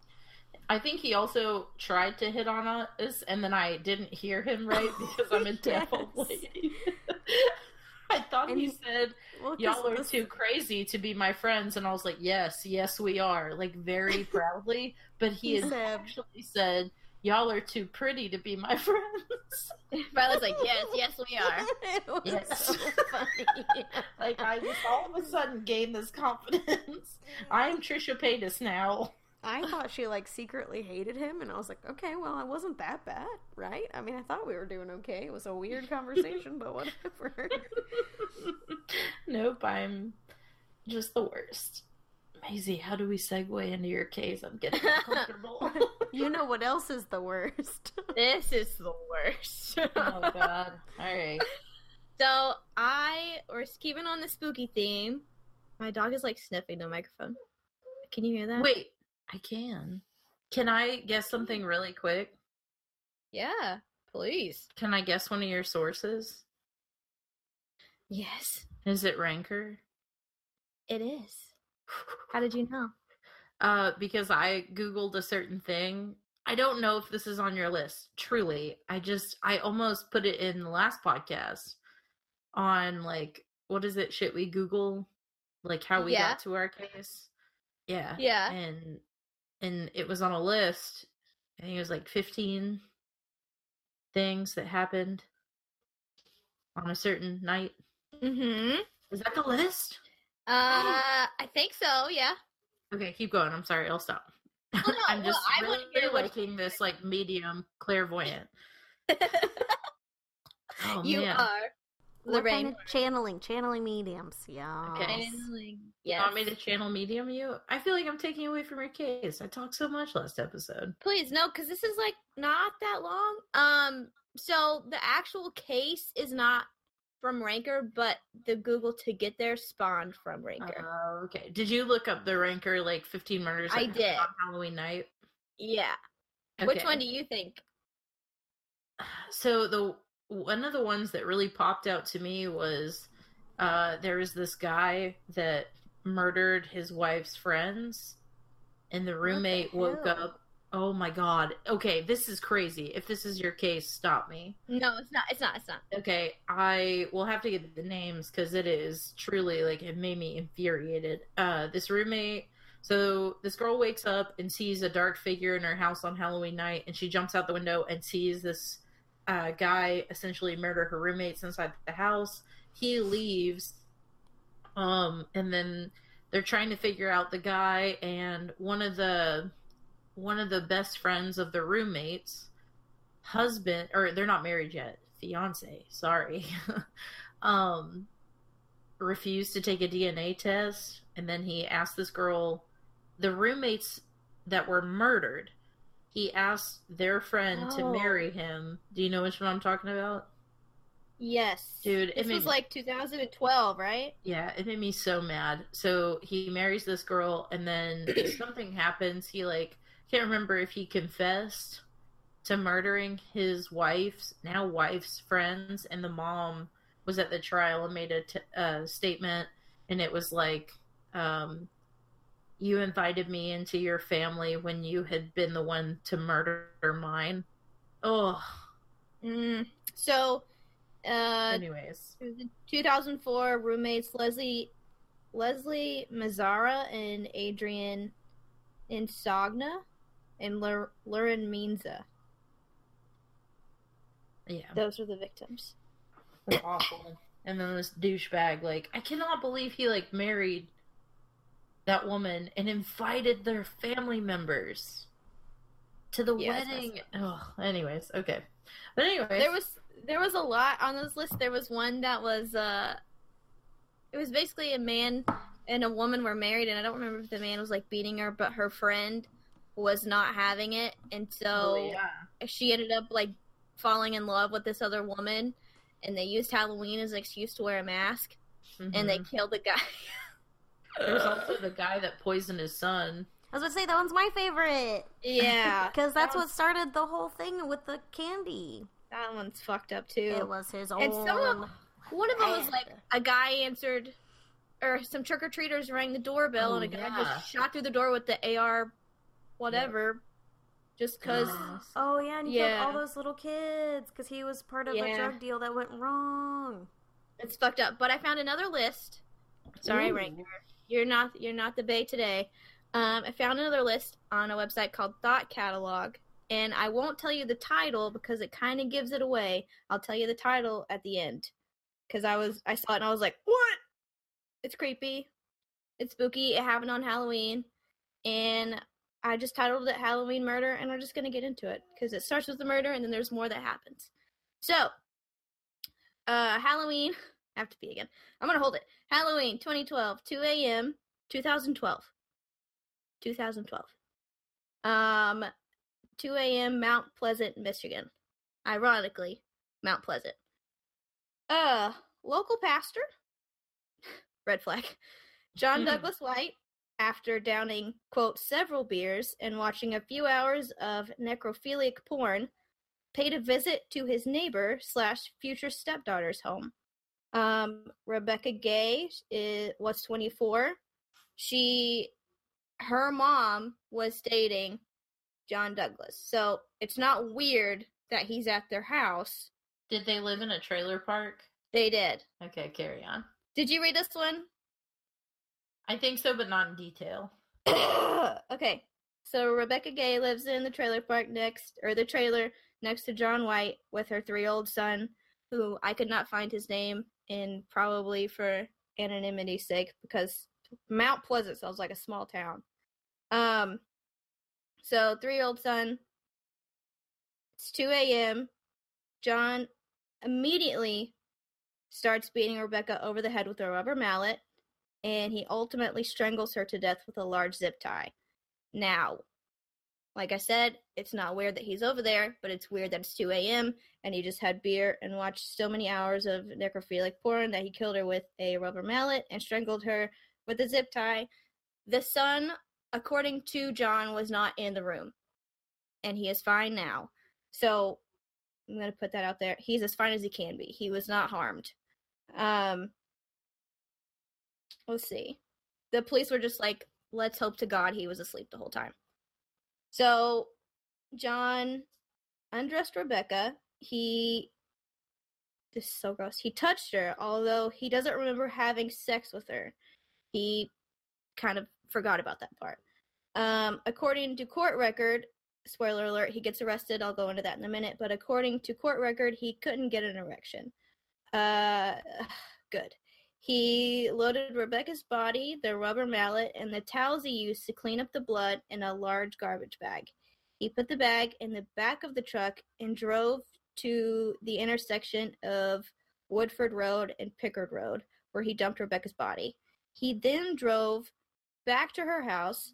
I think he also tried to hit on us, and then I didn't hear him right because I'm a *laughs* deaf old lady. *laughs* I thought And he said, Well, Y'all are this- too crazy to be my friends. And I was like, Yes, yes, we are. Like, very *laughs* proudly. But he He had said- actually said, Y'all are too pretty to be my *laughs* friends. *laughs* Violet's like, yes, yes, we are. it was Yes. so funny. like, I just all of a sudden gained this confidence. I'm Trisha Paytas now. I thought she like secretly hated him, and I was like, okay, well, I wasn't that bad, right? I mean, I thought we were doing okay. It was a weird conversation, but whatever. *laughs* nope, I'm just the worst. Mazie, how do we segue into your case? I'm getting uncomfortable. *laughs* you know what else is the worst? *laughs* This is the worst. oh god. Alright. So I we're keeping on the spooky theme. My dog is like sniffing the microphone. Can you hear that? Wait, I can. Can I guess something really quick? Yeah, please. Can I guess one of your sources? Yes, Is it Ranker? it is. How did you know? *laughs* Uh, because I googled a certain thing. I don't know if this is on your list. Truly, I just I almost put it in the last podcast on like what is it? Shit, we Google like how we Yeah. got to our case. Yeah, Yeah. and and it was on a list. I think it was like fifteen things that happened on a certain night. Mm-hmm. Is that the list? Uh, I think so. Yeah. Okay, keep going. I'm sorry. I'll stop. *laughs* no, I'm well, just I really wanna liking this like medium clairvoyant. *laughs* Oh you man, are the what rain. kind of channeling? Channeling mediums, yeah. Okay. Channeling. you Yes. want me to channel medium you? I feel like I'm taking away from your case. I talked so much last episode. Please no, because this is like not that long. Um, so the actual case is not from Ranker, but the Google to get there spawned from Ranker. Oh, okay. Did you look up the ranker like 15 murders? I did. on Halloween night. yeah. Which one do you think? so the one of the ones that really popped out to me was uh there was this guy that murdered his wife's friends and the roommate woke up oh my god okay this is crazy if this is your case stop me No, it's not. It's not. It's not. okay i will have to get the names because it is truly like it made me infuriated uh this roommate so this girl wakes up and sees a dark figure in her house on halloween night and she jumps out the window and sees this uh, guy essentially murder her roommates inside the house. He leaves um and then they're trying to figure out the guy and one of the one of the best friends of the roommates husband or they're not married yet fiance sorry *laughs* um refused to take a dna test. And then he asked this girl the roommates that were murdered he asked their friend to Oh. marry him do you know which one i'm talking about Yes, Dude, it This was me- like 2012, right? Yeah, it made me so mad. So he marries this girl, and then *clears throat* something happens. He like can't remember if he confessed to murdering his wife's now wife's friends, and the mom was at the trial and made a t- uh, statement, and it was like, um, "You invited me into your family when you had been the one to murder mine." Oh, Mm. So, uh, anyways, 2004 roommates Leslie Leslie Mazzara and Adrian Insogna and Lur- Lurin Minza. yeah. Those are the victims. They're awful. And then this douchebag, like, I cannot believe he like married that woman and invited their family members. to the Yeah, wedding. Oh, anyways, okay. But anyway, There was there was a lot on this list. There was one that was uh it was basically a man and a woman were married and I don't remember if the man was like beating her, but her friend was not having it and so Oh, yeah. she ended up like falling in love with this other woman and they used Halloween as an excuse to wear a mask and they Mhm. killed the guy. *laughs* There's also the guy that poisoned his son. I was gonna say that one's my favorite yeah. *laughs* because that's That what started the whole thing with the candy. That one's fucked up too. It was his own. And some of One of them was like a guy answered, or some trick or treaters rang the doorbell, Oh, and a guy yeah. just shot through the door with the AR, whatever, just because. Goodness. Oh yeah, and he Yeah. killed all those little kids because he was part of a drug deal that went wrong. It's fucked up. But I found another list. Sorry, Ooh. Ranker, you're not you're not the bay today. Um, I found another list on a website called Thought Catalog, and I won't tell you the title because it kind of gives it away. I'll tell you the title at the end because I was I saw it and I was like, what? It's creepy, it's spooky. It happened on Halloween, and I just titled it Halloween Murder, and I'm just gonna get into it because it starts with the murder and then there's more that happens. So, uh, Halloween. I have to pee again. I'm gonna hold it. Halloween 2012, 2 a.m. 2012. 2012. Um, 2 a.m. Mount Pleasant, Michigan. Ironically, Mount Pleasant. Uh, local pastor. *laughs* Red flag. John Mhm. Douglas White, after downing, quote, several beers and watching a few hours of necrophilic porn, paid a visit to his neighbor slash future stepdaughter's home. Um, Rebekah Gay is, was 24. She, her mom was dating John Douglas. So it's not weird that he's at their house. Did they live in a trailer park? They did. Okay, carry on. Did you read this one? I think so, but not in detail. *coughs* okay. So Rebekah Gay lives in the trailer park next, or the trailer next to John White with her three old son, who I could not find his name, and probably for anonymity's sake, because Mount Pleasant sounds like a small town. Um, so three year old son. It's 2 a.m. John immediately starts beating Rebekah over the head with a rubber mallet and he ultimately strangles her to death with a large zip tie. Now, like I said, it's not weird that he's over there, but it's weird that it's 2 a.m. and he just had beer and watched so many hours of necrophilic porn that he killed her with a rubber mallet and strangled her with a zip tie. The son, according to John, was not in the room, and he is fine now. So I'm going to put that out there. He's as fine as he can be. He was not harmed. Um, let's see. The police were just like, let's hope to God he was asleep the whole time. So John undressed Rebekah. He this is so gross. He touched her, although he doesn't remember having sex with her. He kind of forgot about that part. Um, according to court record, spoiler alert, he gets arrested. I'll go into that in a minute. But according to court record, he couldn't get an erection. Uh, *sighs* good. He loaded Rebekah's body, the rubber mallet, and the towels he used to clean up the blood in a large garbage bag. He put the bag in the back of the truck and drove to the intersection of Woodford Road and Pickard Road, where he dumped Rebekah's body. He then drove back to her house,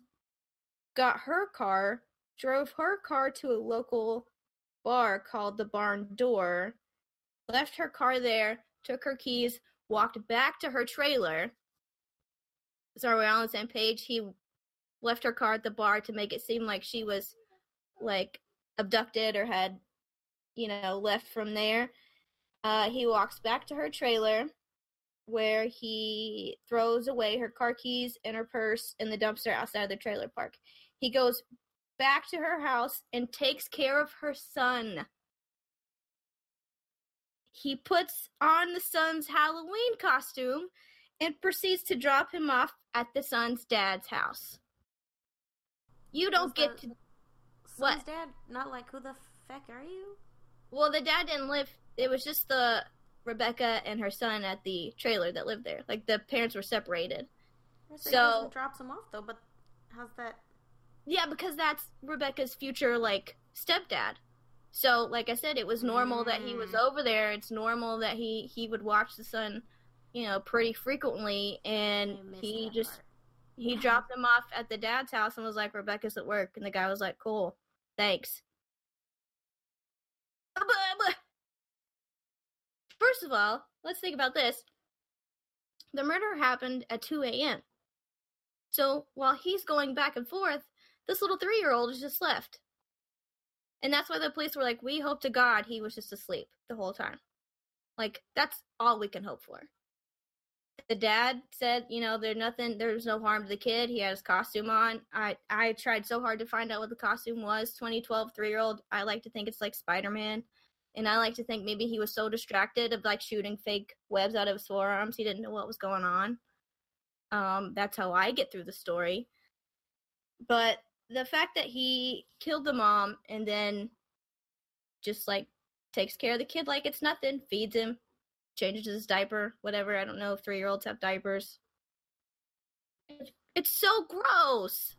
got her car, drove her car to a local bar called the Barn Door, left her car there, took her keys, walked back to her trailer. So we're on the same page. He left her car at the bar to make it seem like she was like abducted or had, you know, left from there. Uh, he walks back to her trailer where he throws away her car keys and her purse in the dumpster outside of the trailer park. He goes back to her house and takes care of her son. He puts on the son's Halloween costume and proceeds to drop him off at the son's dad's house. You don't get to. Son's What? dad not like who the feck are you? Well, the dad didn't live. It was just the Rebekah and her son at the trailer that lived there. Like the parents were separated. So- he drops him off though, but how's that? Yeah, because that's Rebekah's future like stepdad. So, like I said, it was normal that he was Mm. over there. It's normal that he he would watch the son, you know, pretty frequently, and he just part. he dropped him off at the dad's house and was like, "Rebekah's at work," and the guy was like, "Cool, thanks." First of all, let's think about this. The murder happened at 2 a.m. So while he's going back and forth, this little three year old is just left. And that's why the police were like, we hope to God he was just asleep the whole time. Like, that's all we can hope for. The dad said, you know, there's nothing, there's no harm to the kid. He had his costume on. I, I tried so hard to find out what the costume was. 2012, three year old. I like to think it's like Spider Man. And I like to think maybe he was so distracted of like shooting fake webs out of his forearms, he didn't know what was going on. Um, that's how I get through the story. But the fact that he killed the mom and then just like takes care of the kid like it's nothing, feeds him, changes his diaper, whatever. I don't know if three year olds have diapers. It's, so gross.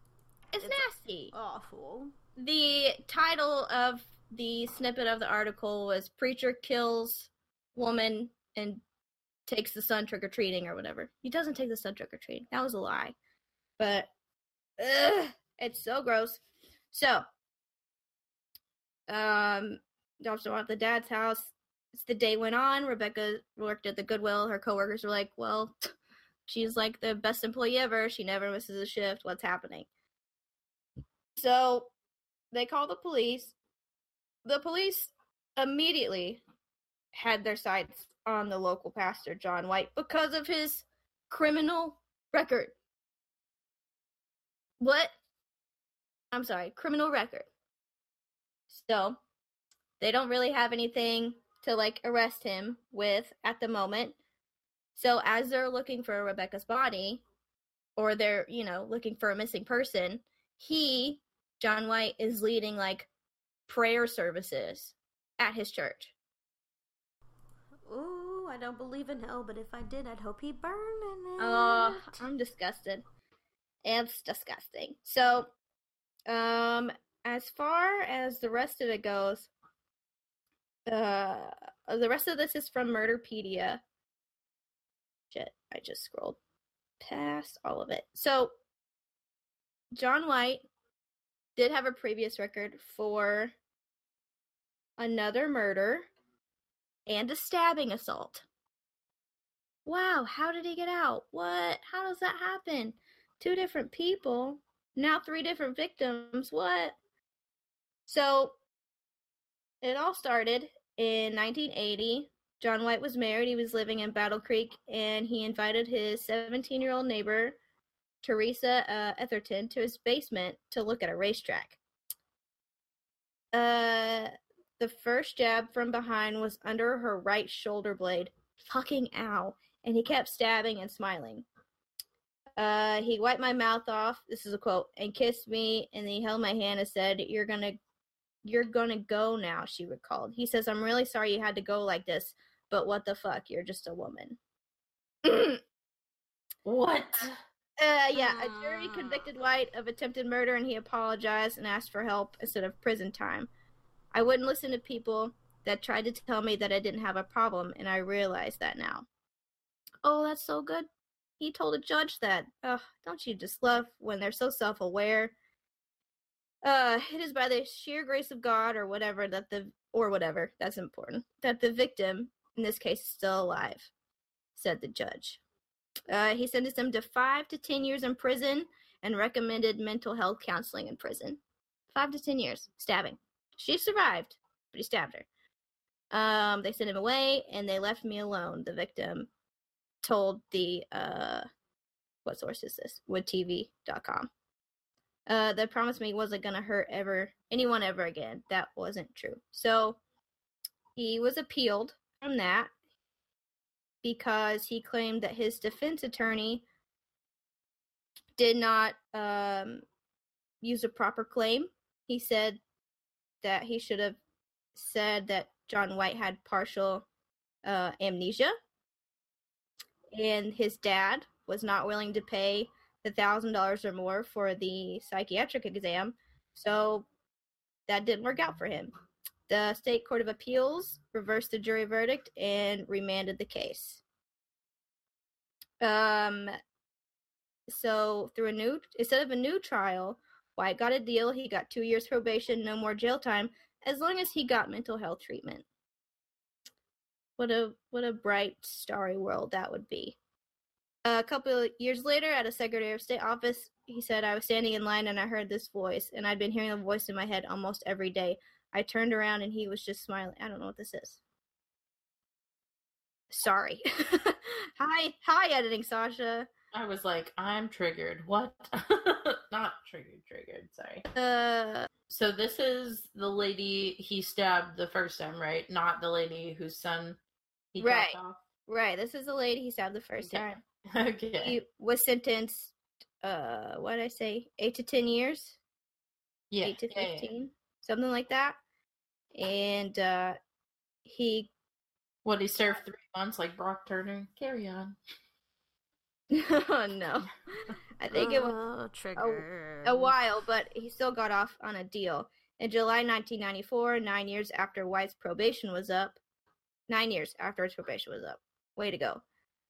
It's, It's- nasty. awful. The title of the snippet of the article was Preacher Kills Woman and Takes the Son Trick or Treating or whatever. He doesn't take the son trick or treating. That was a lie. But ugh, it's so gross. So um drops her off at the dad's house. As the day went on, Rebekah worked at the Goodwill. Her coworkers were like, Well, *laughs* she's like the best employee ever. She never misses a shift. What's happening? So they call the police. The police immediately had their sights on the local pastor, John White, because of his criminal record. What? I'm sorry, criminal record. So, they don't really have anything to like arrest him with at the moment. So, as they're looking for Rebekah's body, or they're, you know, looking for a missing person, he, John White, is leading like prayer services at his church. Ooh, I don't believe in hell, but if I did, I'd hope he burned in it. Oh, I'm disgusted. It's disgusting. So, um, as far as the rest of it goes, uh, the rest of this is from Murderpedia. Shit, I just scrolled past all of it. So, John White did have a previous record for another murder and a stabbing assault. Wow, how did he get out? What? How does that happen? Two different people, now three different victims. What? So, it all started in 1980. John White was married. He was living in Battle Creek, and he invited his 17 year old neighbor, Teresa uh, Etherton, to his basement to look at a racetrack. Uh, the first jab from behind was under her right shoulder blade. Fucking ow. And he kept stabbing and smiling. Uh, he wiped my mouth off. This is a quote, and kissed me, and he held my hand and said, "You're gonna, you're gonna go now." She recalled. He says, "I'm really sorry you had to go like this, but what the fuck? You're just a woman." *clears throat* what? uh, What? yeah, a jury convicted White of attempted murder, and he apologized and asked for help instead of prison time. I wouldn't listen to people that tried to tell me that I didn't have a problem, and I realize that now. Oh, that's so good. He told a judge that. Ugh, don't you just love when they're so self aware? Uh, it is by the sheer grace of God or whatever that the or whatever, that's important. That the victim, in this case, is still alive, said the judge. Uh, he sentenced him to five to ten years in prison and recommended mental health counseling in prison. Five to ten years. Stabbing. She survived, but he stabbed her. Um, they sent him away and they left me alone. The victim told the uh, what source is this? WoodTV.com. Uh, that promised me wasn't gonna hurt ever anyone ever again. That wasn't true. So he was appealed from that because he claimed that his defense attorney did not um, use a proper claim. He said that he should have said that John White had partial uh, amnesia, and his dad was not willing to pay the thousand dollars or more for the psychiatric exam. So that didn't work out for him. The state court of appeals reversed the jury verdict and remanded the case. Um, so through a new instead of a new trial, White got a deal. He got two years probation, no more jail time, as long as he got mental health treatment. What a what a bright, starry world that would be. A couple of years later, at a Secretary of State office, he said, I was standing in line and I heard this voice, and I'd been hearing the voice in my head almost every day. I turned around and he was just smiling. I don't know what this is. Sorry. *laughs* hi, hi, editing Sasha. I was like, I'm triggered. What? *laughs* Not triggered, triggered. Sorry. Uh, So this is the lady he stabbed the first time, right? Not the lady whose son Right. chopped right. This is the lady he stabbed the first Okay. time. *laughs* Okay. He was sentenced. Uh, what did I say? Eight to ten years. yeah. eight to yeah, yeah. fifteen, something like that. And uh, he What he served three months like Brock Turner. Carry on. *laughs* oh no, *laughs* I think it was Oh, trigger. a while, but he still got off on a deal. In July 1994, nine years after White's probation was up, nine years after his probation was up. Way to go.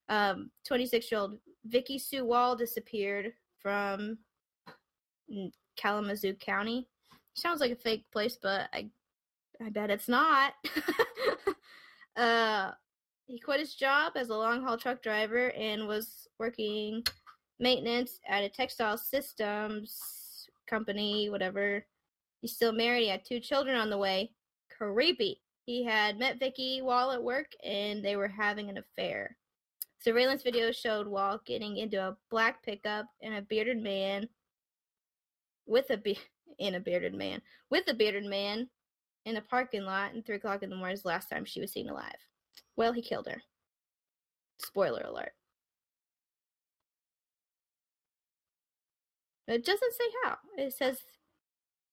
Um, 26 year old Vicky Sue Wall disappeared from Kalamazoo County. Sounds like a fake place, but I, I bet it's not. *laughs* uh, he quit his job as a long haul truck driver and was working maintenance at a textile systems company, whatever. He's still married. He had two children on the way. Creepy. He had met Vicky Wall at work and they were having an affair. Surveillance video showed Wall getting into a black pickup and a bearded man with a be- in a bearded man with a bearded man in a parking lot and three o'clock in the morning is the last time she was seen alive. Well, he killed her. Spoiler alert. It doesn't say how. It says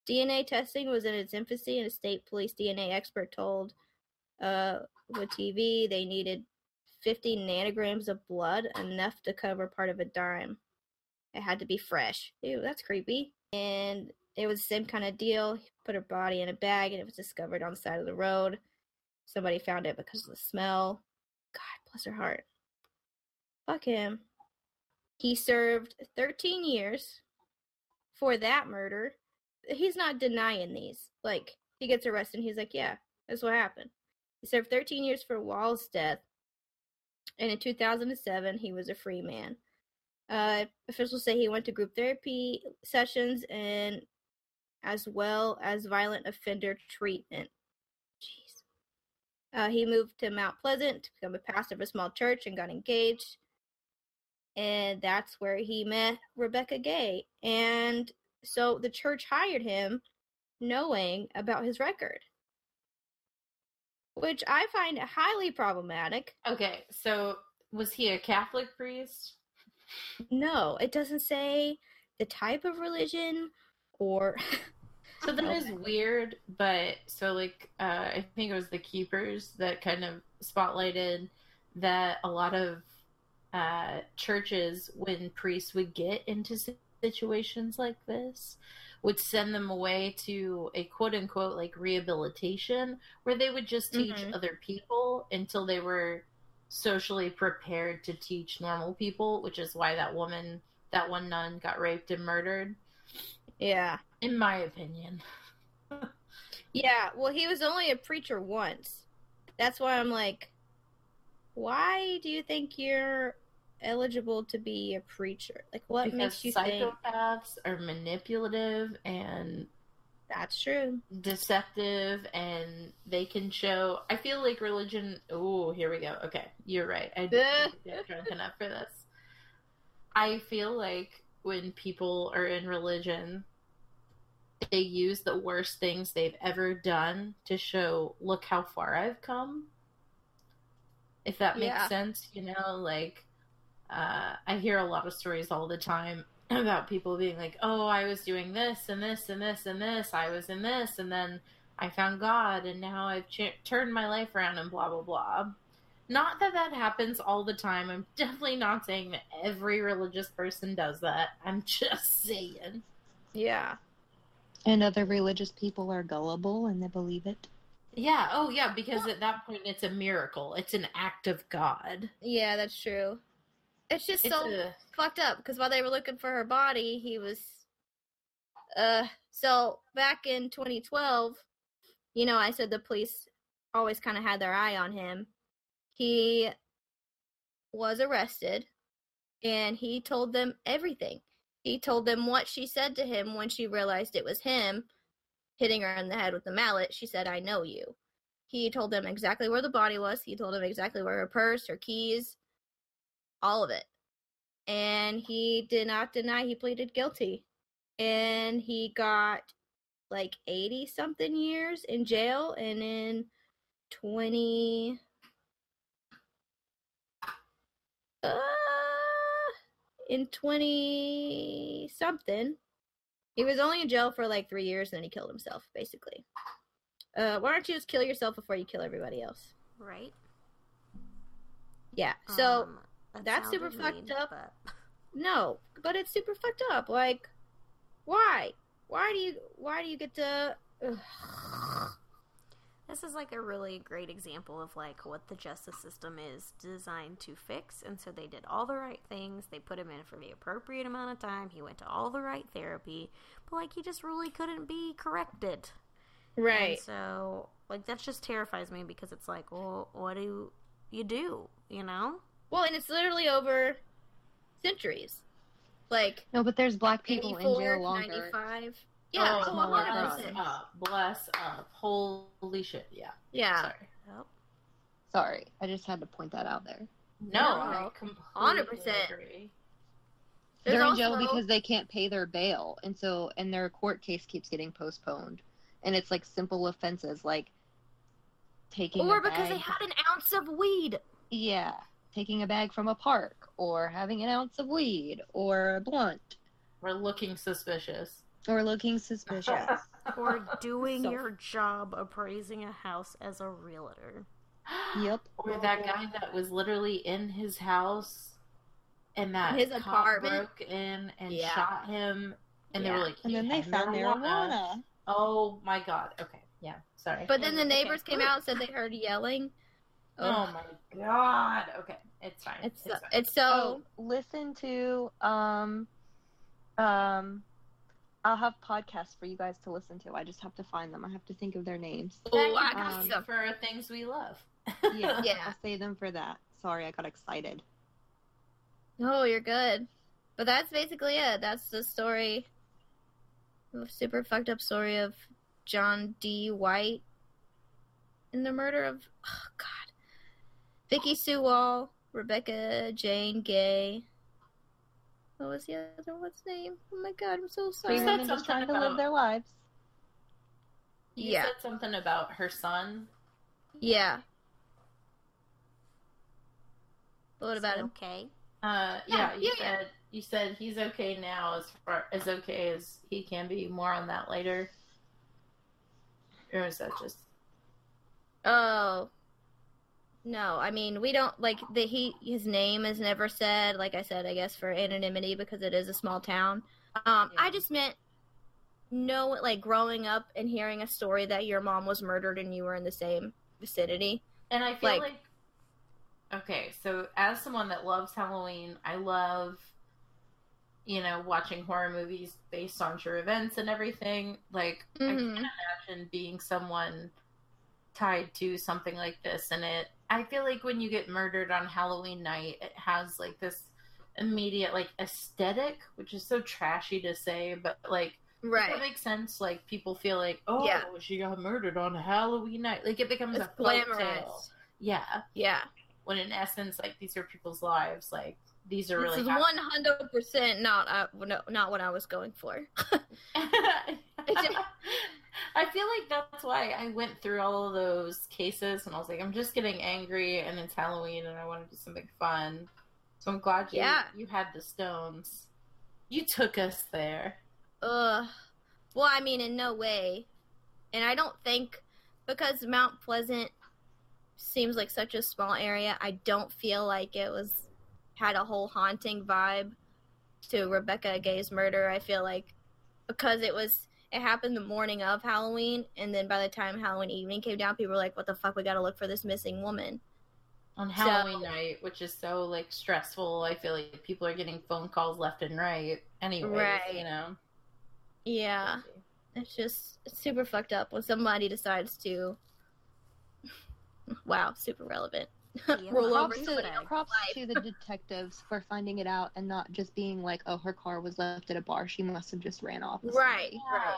DNA testing was in its infancy, and a state police DNA expert told uh, Wood TV they needed 50 nanograms of blood, enough to cover part of a dime. It had to be fresh. Ew, that's creepy. And it was the same kind of deal. He put her body in a bag, and it was discovered on the side of the road. Somebody found it because of the smell. God bless her heart. Fuck him. He served 13 years for that murder. He's not denying these. Like, he gets arrested and he's like, yeah, that's what happened. He served 13 years for Wall's death. And in 2007, he was a free man. Uh, officials say he went to group therapy sessions and as well as violent offender treatment. Jeez. Uh, he moved to Mount Pleasant to become a pastor of a small church and got engaged. And that's where he met Rebekah Gay. And so the church hired him knowing about his record, which I find highly problematic. Okay, so was he a Catholic priest? No, it doesn't say the type of religion or. *laughs* So that is weird, but so like uh, I think it was the keepers that kind of spotlighted that a lot of uh, churches, when priests would get into situations like this, would send them away to a quote unquote like rehabilitation where they would just teach Mhm. other people until they were socially prepared to teach normal people, which is why that woman, that one nun, got raped and murdered. yeah. In my opinion. *laughs* Yeah, well, he was only a preacher once. That's why I'm like, why do you think you're eligible to be a preacher? Like, what because makes you think psychopaths are manipulative and that's true? deceptive and they can show i feel like religion oh here we go okay you're right i didn't get drunk enough for this i feel like when people are in religion they use the worst things they've ever done to show look how far i've come if that makes Yeah. sense you know like uh, i hear a lot of stories all the time *clears throat* about people being like, "Oh, I was doing this and this and this and this. I was in this, and then I found God, and now I've ch- turned my life around, and blah blah blah." Not that that happens all the time. I'm *laughs* definitely not saying that every religious person does that. I'm *laughs* just saying. Yeah. And other religious people are gullible and they believe it. Yeah, oh yeah, because at that point it's a miracle. It's an act of God. Yeah, that's true. It's just It's so a, fucked up because while they were looking for her body, he was. Uh, so back in 2012, you know, I said the police always kind of had their eye on him. He was arrested and he told them everything. He told them what she said to him when she realized it was him hitting her in the head with the mallet. She said, I know you. He told them exactly where the body was. He told them exactly where her purse, her keys, all of it. And he did not deny he pleaded guilty. And he got like 80 something years in jail and in 20 uh in 20 something he was only in jail for like 3 years and then he killed himself basically. Uh why don't you just kill yourself before you kill everybody else? Right? yeah so Um, that that's super sounded fucked up. but- No, but it's super fucked up. Like, why? Why do you? Why do you get to? Ugh. This is like a really great example of like what the justice system is designed to fix. And so they did all the right things. They put him in for the appropriate amount of time. He went to all the right therapy, but like he just really couldn't be corrected. And so like that just terrifies me because it's like, well, what do you do? You know? Well, and it's literally over centuries. Like No, but there's black people in jail longer. 95. Yeah, oh, oh, smaller bless 100%. up, bless up. Holy shit, yeah. Yeah. Sorry. Yep. Sorry, I just had to point that out there. No, No, 100%. They're in also- jail because they can't pay their bail, and so and their court case keeps getting postponed. And it's like simple offenses like taking or a because they had an ounce of weed. yeah, taking a bag from a park, or having an ounce of weed, or a blunt, We're looking suspicious. or looking suspicious. *laughs* Or doing So- your job appraising a house as a realtor. yep. Or that guy that was literally in his house and that His apartment? broke in and Yeah. shot him and they were like And then they found marijuana. Oh my god. Okay. Yeah. Sorry. But then the Okay. neighbors came out and said they heard yelling. Oh Ugh. my god. Okay. It's fine. It's It's, so, fine. it's so Oh, listen to um um I'll have podcasts for you guys to listen to. I just have to find them. I have to think of their names. Oh, I got you some. for things we love. Yeah, Yeah. *laughs* I'll save them for that. Sorry, I got excited. No, you're good. But that's basically it. That's the story. The super fucked up story of John D. White and the murder of oh god. Vicky Sue Wall, Rebekah Jane Gay. What was the other one's name? Oh my god, I'm so Three sorry. said women just something trying to live about- their lives. You Yeah. said something about her son. Yeah. What about So, him? Okay. Uh, Yeah, yeah, you yeah, yeah. said you said he's okay now, as far as okay as he can be. More on that later. Or is that just? Oh. No, I mean we don't like the he his name is never said, like I said, I guess for anonymity because it is a small town. Um I just meant no, like growing up and hearing a story that your mom was murdered and you were in the same vicinity. And I feel Like- like, okay, so as someone that loves Halloween, I love, you know, watching horror movies based on true events and everything. Like, I Mhm. can't imagine being someone tied to something like this. And it, I feel like when you get murdered on Halloween night, it has like this immediate like aesthetic, which is so trashy to say, but like Does that Right. makes sense. Like people feel like, oh, Yeah. she got murdered on Halloween night. Like it becomes It's a tale. glamorous. Yeah. Yeah. When in essence, like these are people's lives. Like these are really. one hundred percent not uh, no, not what I was going for. *laughs* *laughs* I feel like that's why I went through all of those cases, and I was like, I'm just getting angry, and it's Halloween, and I want to do something fun. So I'm glad you Yeah. you had the stones. You took us there. Ugh. Well, I mean, in no way. And I don't think because Mount Pleasant seems like such a small area. I don't feel like it was had a whole haunting vibe to Rebekah Gay's murder. I feel like because it was it happened the morning of Halloween, and then by the time Halloween evening came down, people were like, "What the fuck? We got to look for this missing woman." On So- Halloween night, which is so like stressful, I feel like people are getting phone calls left and right. Anyway, Right. you know. Yeah, it's just it's super fucked up when somebody decides to. *laughs* Wow, super relevant. *laughs* Yeah. Roll over Props, somebody to, else's props to the detectives for finding it out and not just being like, oh, her car was left at a bar. She must have just ran off. Right. somebody." Yeah,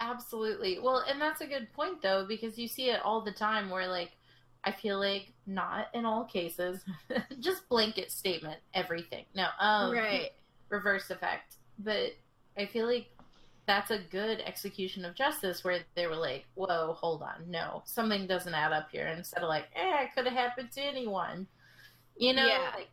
absolutely. Well, and that's a good point though, because you see it all the time where like I feel like not in all cases, *laughs* just blanket statement, everything. No, um right. *laughs* reverse effect. But I feel like that's a good execution of justice where they were like, Whoa, hold on, no, something doesn't add up here instead of like, eh, it could have happened to anyone. You know? Yeah. Like,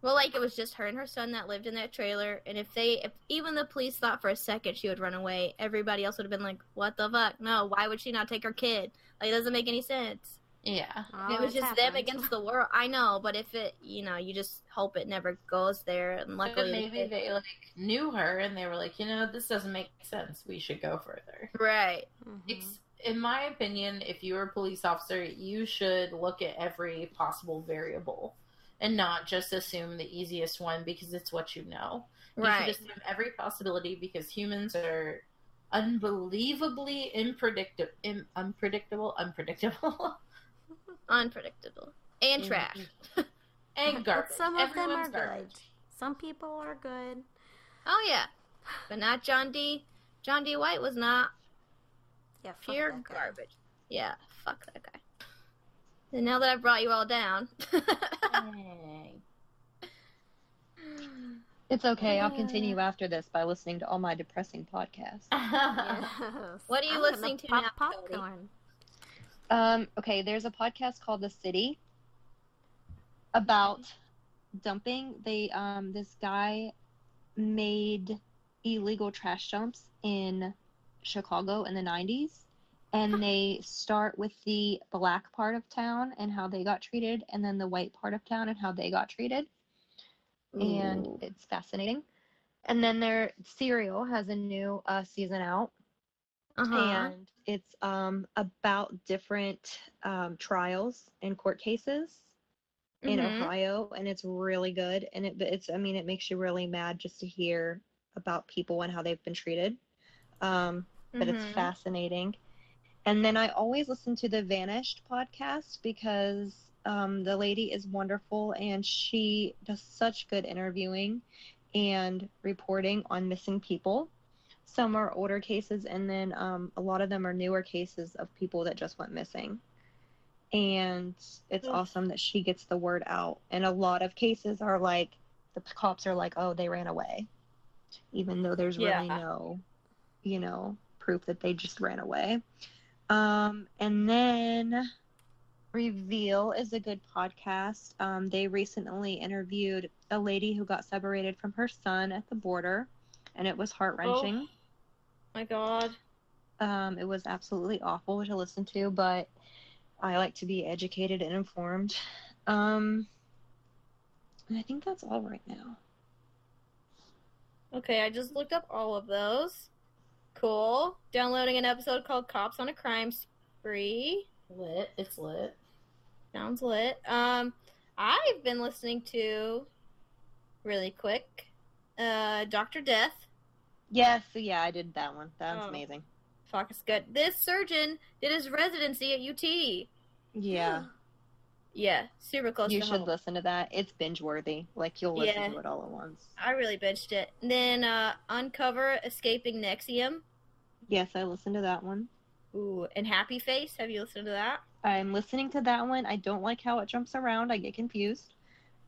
Well, like it was just her and her son that lived in that trailer, and if they, if even the police thought for a second she would run away, everybody else would have been like, "What the fuck? No, why would she not take her kid? Like, it doesn't make any sense." Yeah. Oh, it was it's just them against the *laughs* world. I know, but if it, you know, you just hope it never goes there. And But luckily, maybe it- they like knew her and they were like, you know, this doesn't make sense. We should go further. right, Mhm. Ex- in my opinion, if you're a police officer, you should look at every possible variable and not just assume the easiest one because it's what you know. You right, should assume every possibility because humans are unbelievably unpredictable, unpredictable, unpredictable, *laughs* unpredictable and Mm, trash. *laughs* and But *laughs* garbage. some of them are garbage. good. Some people are good. Oh yeah, but not John D. John D. White was not Yeah, fuck pure that guy. garbage. Yeah, fuck that guy. And now that I've brought you all down. Dang. *laughs* It's okay. I'll continue after this by listening to all my depressing podcasts. Yes. What are you I'm listening to pop now, Cody? Um, okay, there's a podcast called The City about dumping. They um this guy made illegal trash dumps in Chicago in the 90s and they start with the black part of town and how they got treated and then the white part of town and how they got treated and it's fascinating. And then their Serial has a new uh, season out uh-huh. and it's um, about different um, trials and court cases in Mhm. Ohio, and it's really good. And it, it's, I mean, it makes you really mad just to hear about people and how they've been treated. Um, but it's Mhm. fascinating. And then I always listen to the Vanished podcast because um, the lady is wonderful and she does such good interviewing and reporting on missing people. Some are older cases, and then um, a lot of them are newer cases of people that just went missing. And it's awesome that she gets the word out. And a lot of cases are like, the cops are like, oh, they ran away. Even though there's really no, you know, proof that they just ran away. Um, and then Reveal is a good podcast. Um, they recently interviewed a lady who got separated from her son at the border, and it was heart wrenching. My God. Um, it was absolutely awful to listen to, but I like to be educated and informed. Um, and I think that's all right now. Okay, I just looked up all of those. Cool. Downloading an episode called Cops on a Crime Spree. lit. It's lit. Sounds lit. Um, I've been listening to really quick. Uh, Doctor Death. Yes, yeah, I did that one. That was Oh. amazing. Fuck, it's good. This surgeon did his residency at UT. Yeah, *gasps* Yeah, super close you should home. listen to that. It's binge worthy. Like you'll listen Yeah. to it all at once. I really binged it. And then uh, Uncover Escaping Nexium. Yes, I listened to that one. Ooh, and Happy Face. Have you listened to that? I'm listening to that one. I don't like how it jumps around. I get confused,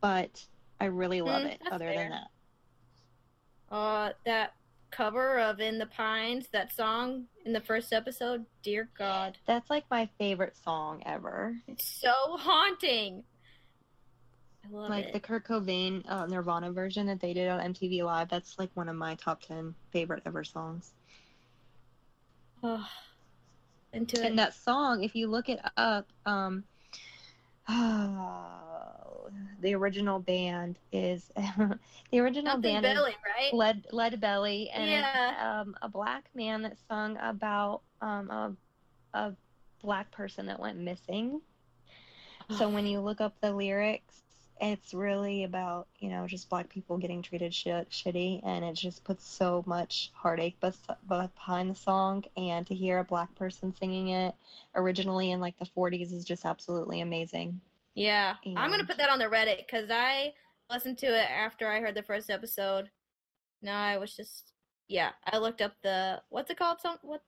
but I really love Mm, it. Other fair. than that, Uh, that cover of In the Pines, that song in the first episode. Dear God, that's like my favorite song ever. it's so haunting. I love like it. the Kurt Cobain uh, Nirvana version that they did on MTV Live. That's like one of my top ten favorite ever songs. Ugh. into it. And that song, if you look it up, um, *sighs* the original band is *laughs* the original Something band Billy, is right? Lead Lead Belly, and Yeah. um, a black man that sung about um, a a black person that went missing. So when you look up the lyrics, it's really about you know just black people getting treated shit shitty, and it just puts so much heartache behind the song. And to hear a black person singing it originally in like the 40s is just absolutely amazing. Yeah, I'm gonna put that on the Reddit because I listened to it after I heard the first episode. No, I was just yeah. I looked up the what's it called? Song what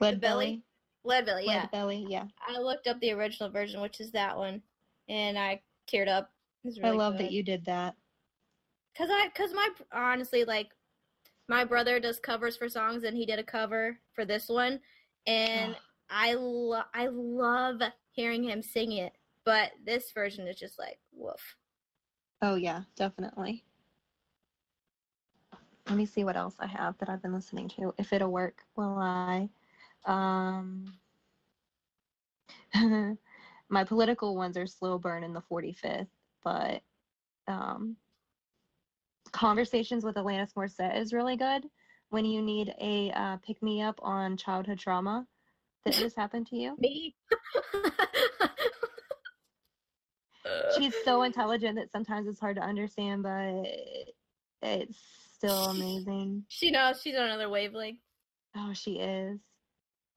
Lead Belly? Lead Belly. Lead Yeah, Belly, yeah. I looked up the original version, which is that one, and I teared up. Was I love good. that you did that. Cause I, cause my honestly like, my brother does covers for songs, and he did a cover for this one, and ah. I lo- I love hearing him sing it. But this version is just like woof. Oh yeah, definitely. Let me see what else I have that I've been listening to. If it'll work, will I? Um, *laughs* my political ones are slow burn in the 45th, but um, conversations with Alanis Morissette is really good when you need a uh, pick me up on childhood trauma that just happened to you. Me. *laughs* *laughs* She's so intelligent that sometimes it's hard to understand, but it's still amazing. She knows she's on another wavelength. Oh, she is.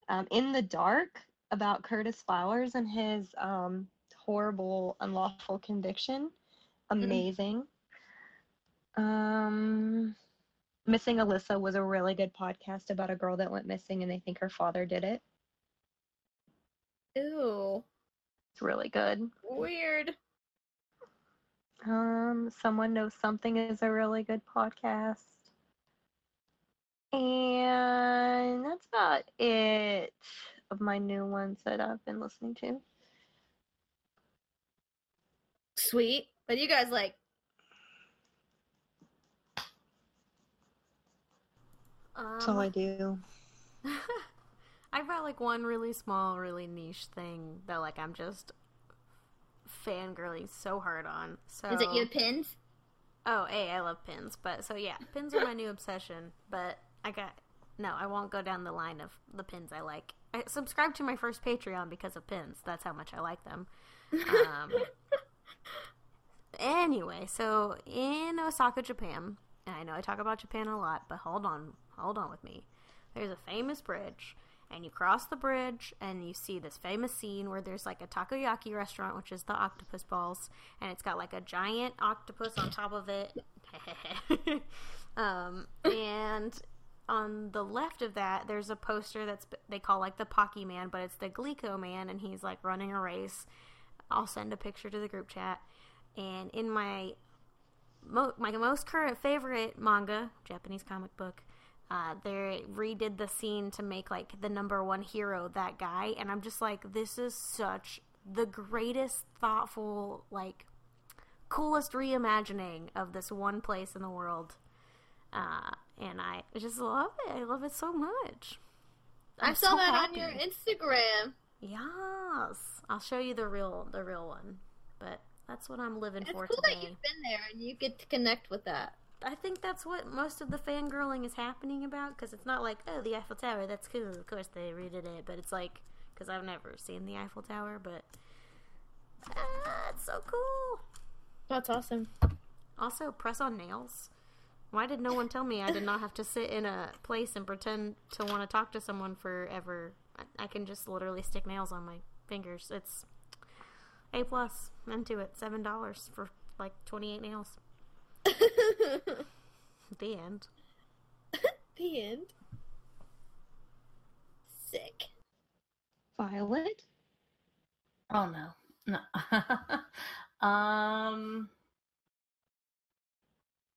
Um, in the dark about Curtis Flowers and his um, horrible unlawful conviction. Amazing. Um, Missing Alyssa was a really good podcast about a girl that went missing and they think her father did it. Ooh, It's really good. weird. Um, Someone Knows Something is a really good podcast. And that's about it of my new ones that I've been listening to. Sweet. But you guys like That's all I Um, do. *laughs* I've got like one really small, really niche thing that like I'm just fangirling so hard on. So is it your pins? Oh, hey, I love pins, but so yeah, pins are my new obsession. But I got no, I won't go down the line of the pins I like. I subscribed to my first Patreon because of pins. That's how much I like them. Um, *laughs* anyway, so in Osaka, Japan, and I know I talk about Japan a lot, but hold on, hold on with me. There's a famous bridge, and you cross the bridge, and you see this famous scene where there's like a takoyaki restaurant, which is the octopus balls, and it's got like a giant octopus on top of it. *laughs* um, and on the left of that, there's a poster that's they call like the Pocky Man, but it's the Glico Man, and he's like running a race. I'll send a picture to the group chat. And in my mo- my most current favorite manga, Japanese comic book, uh, they redid the scene to make like the number one hero that guy, and I'm just like, this is such the greatest, thoughtful, like coolest reimagining of this one place in the world. Uh, and I just love it. I love it so much. I I'm saw so that on your Instagram. Yes, I'll show you the real the real one. But that's what I'm living for. It's for cool today. that you've been there and you get to connect with that. I think that's what most of the fangirling is happening about because it's not like, oh, the Eiffel Tower, that's cool. Of course they redid it, but it's like, because I've never seen the Eiffel Tower, but ah, it's so cool. That's awesome. Also, press on nails. Why did no one tell me I did not have to sit in a place and pretend to want to talk to someone forever? I- I can just literally stick nails on my fingers. It's a plus. Into it. Seven dollars for like twenty eight nails. *laughs* The end. the end. Sick. Violet? Oh no, no. *laughs* um,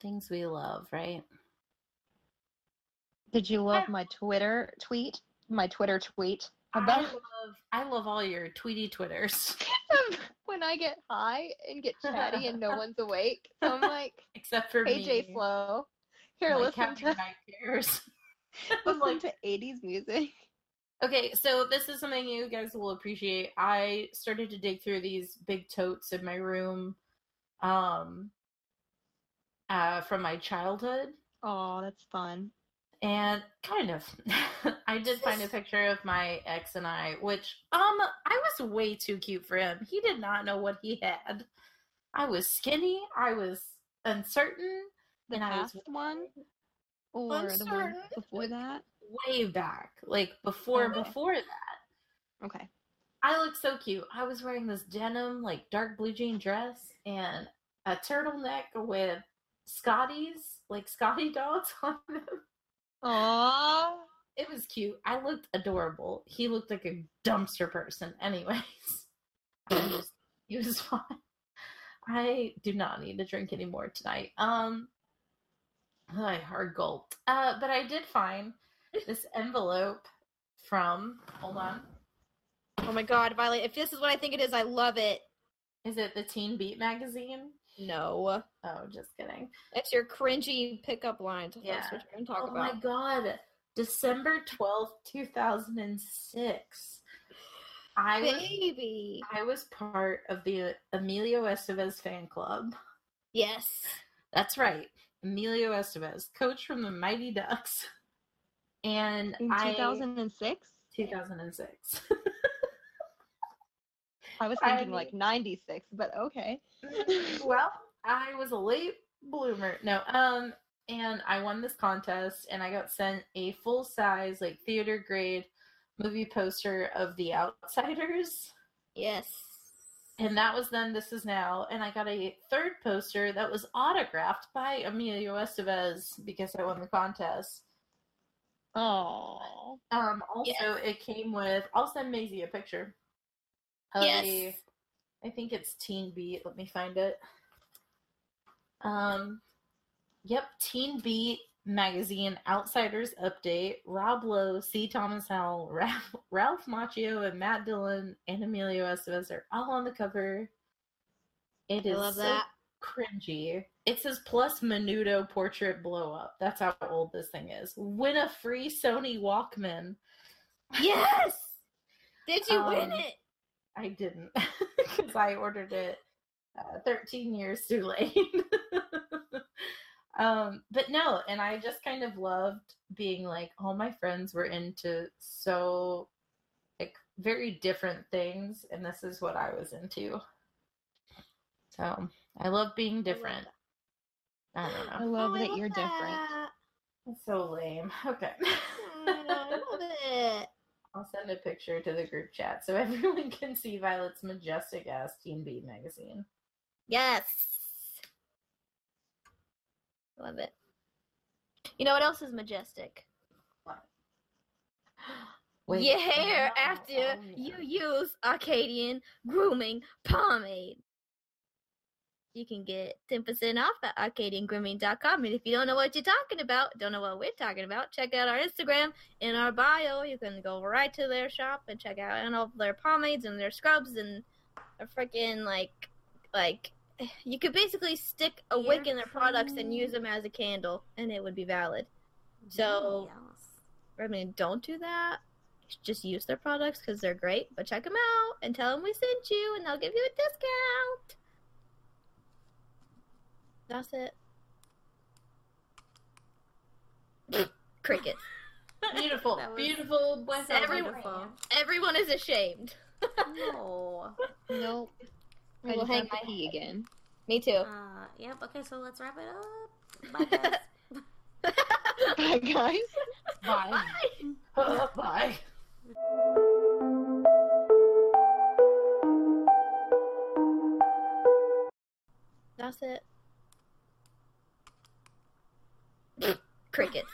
things we love, right? Did you love my Twitter tweet? My Twitter tweet I about love, I love all your tweety twitters, *laughs* when I get high and get chatty and no *laughs* one's awake. So I'm like, except for hey me. Jay Slow, here like listen to night terrors. *laughs* listen *laughs* to 80s music. Okay, so this is something you guys will appreciate. I started to dig through these big totes in my room um uh from my childhood Oh, that's fun. And kind of *laughs* I did find a picture of my ex and I which um I was way too cute for him. He did not know what he had. I was skinny, I was uncertain, The and I was one or the one before that? way back, like before Okay. before that. Okay. I looked so cute. I was wearing this denim, like dark blue jean dress and a turtleneck with Scotties, like Scotty *laughs* dogs on them. Aww. It was cute. I looked adorable. He looked like a dumpster person, anyways. Just, *laughs* he was *laughs* fine. I do not need to drink anymore tonight. Um, I hard gulped. Uh, but I did find this envelope from. Hold on. Oh my god, Violet! If this is what I think it is, I love it. Is it the Teen Beat magazine? No, Oh, just kidding. that's your cringy pickup lines. That's Yeah. what you're gonna talk oh about. my god. December 12th, 2006. I was, Baby. I was part of the Emilio Estevez fan club. Yes. That's right. Emilio Estevez, coach from the Mighty Ducks. And In I 2006? *laughs* 2006. I was I- thinking like 96, but okay. *laughs* well, I was a late bloomer. No, um, and I won this contest, and I got sent a full size, like theater grade movie poster of The Outsiders, Yes. and that was then. This is now, and I got a third poster that was autographed by Emilio Estevez because I won the contest. Oh. Um, also, Yes. it came with. I'll send Mazie a picture. Yes. a- I think it's Teen Beat. Let me find it. Um, yep, Teen Beat magazine Outsiders update. Rob Lowe, C. Thomas Howell, *laughs* Ralph, Ralph Macchio, and Matt Dillon and Emilio Estevez are all on the cover. It is so that. cringy. It says plus Menudo portrait blow up. That's how old this thing is. Win a free Sony Walkman. Yes. *laughs* Did you win Um, it? I didn't *laughs* because I ordered it uh, 13 years too late. *laughs* um, but no, and I just kind of loved being like all my friends were into so like very different things, and this is what I was into. So I love being different. I don't know. I *gasps* love Oh, I that love you're different. that. It's so lame. *laughs* Okay. Oh, I love it. I'll send a picture to the group chat so *laughs* everyone can see Violet's majestic ass Teen Beat magazine. Yes. Love it. You know what else is majestic? Wait, *gasps* Your hair after you use Arcadian grooming pomade. You can get 10% off at arcadiangrooming.com. And if you don't know what you're talking about, don't know what we're talking about, check out our Instagram in our bio. You can go right to their shop and check out and all their pomades and their scrubs and a freaking like like you could basically stick a wick in their products and use them as a candle and it would be valid. So-. I mean, don't do that. Just use their products because they're great. But check them out and tell them we sent you, and they'll give you a discount. That's it. Cricket. Beautiful, That was beautiful. Bless everyone. beautiful. Everyone is ashamed. No. Nope. I will just hang have my pee again. Me too. Uh, yep. Okay, so let's wrap it up. Bye, guys. *laughs* Bye, guys. Bye. Uh, *laughs* bye. That's it. Crickets.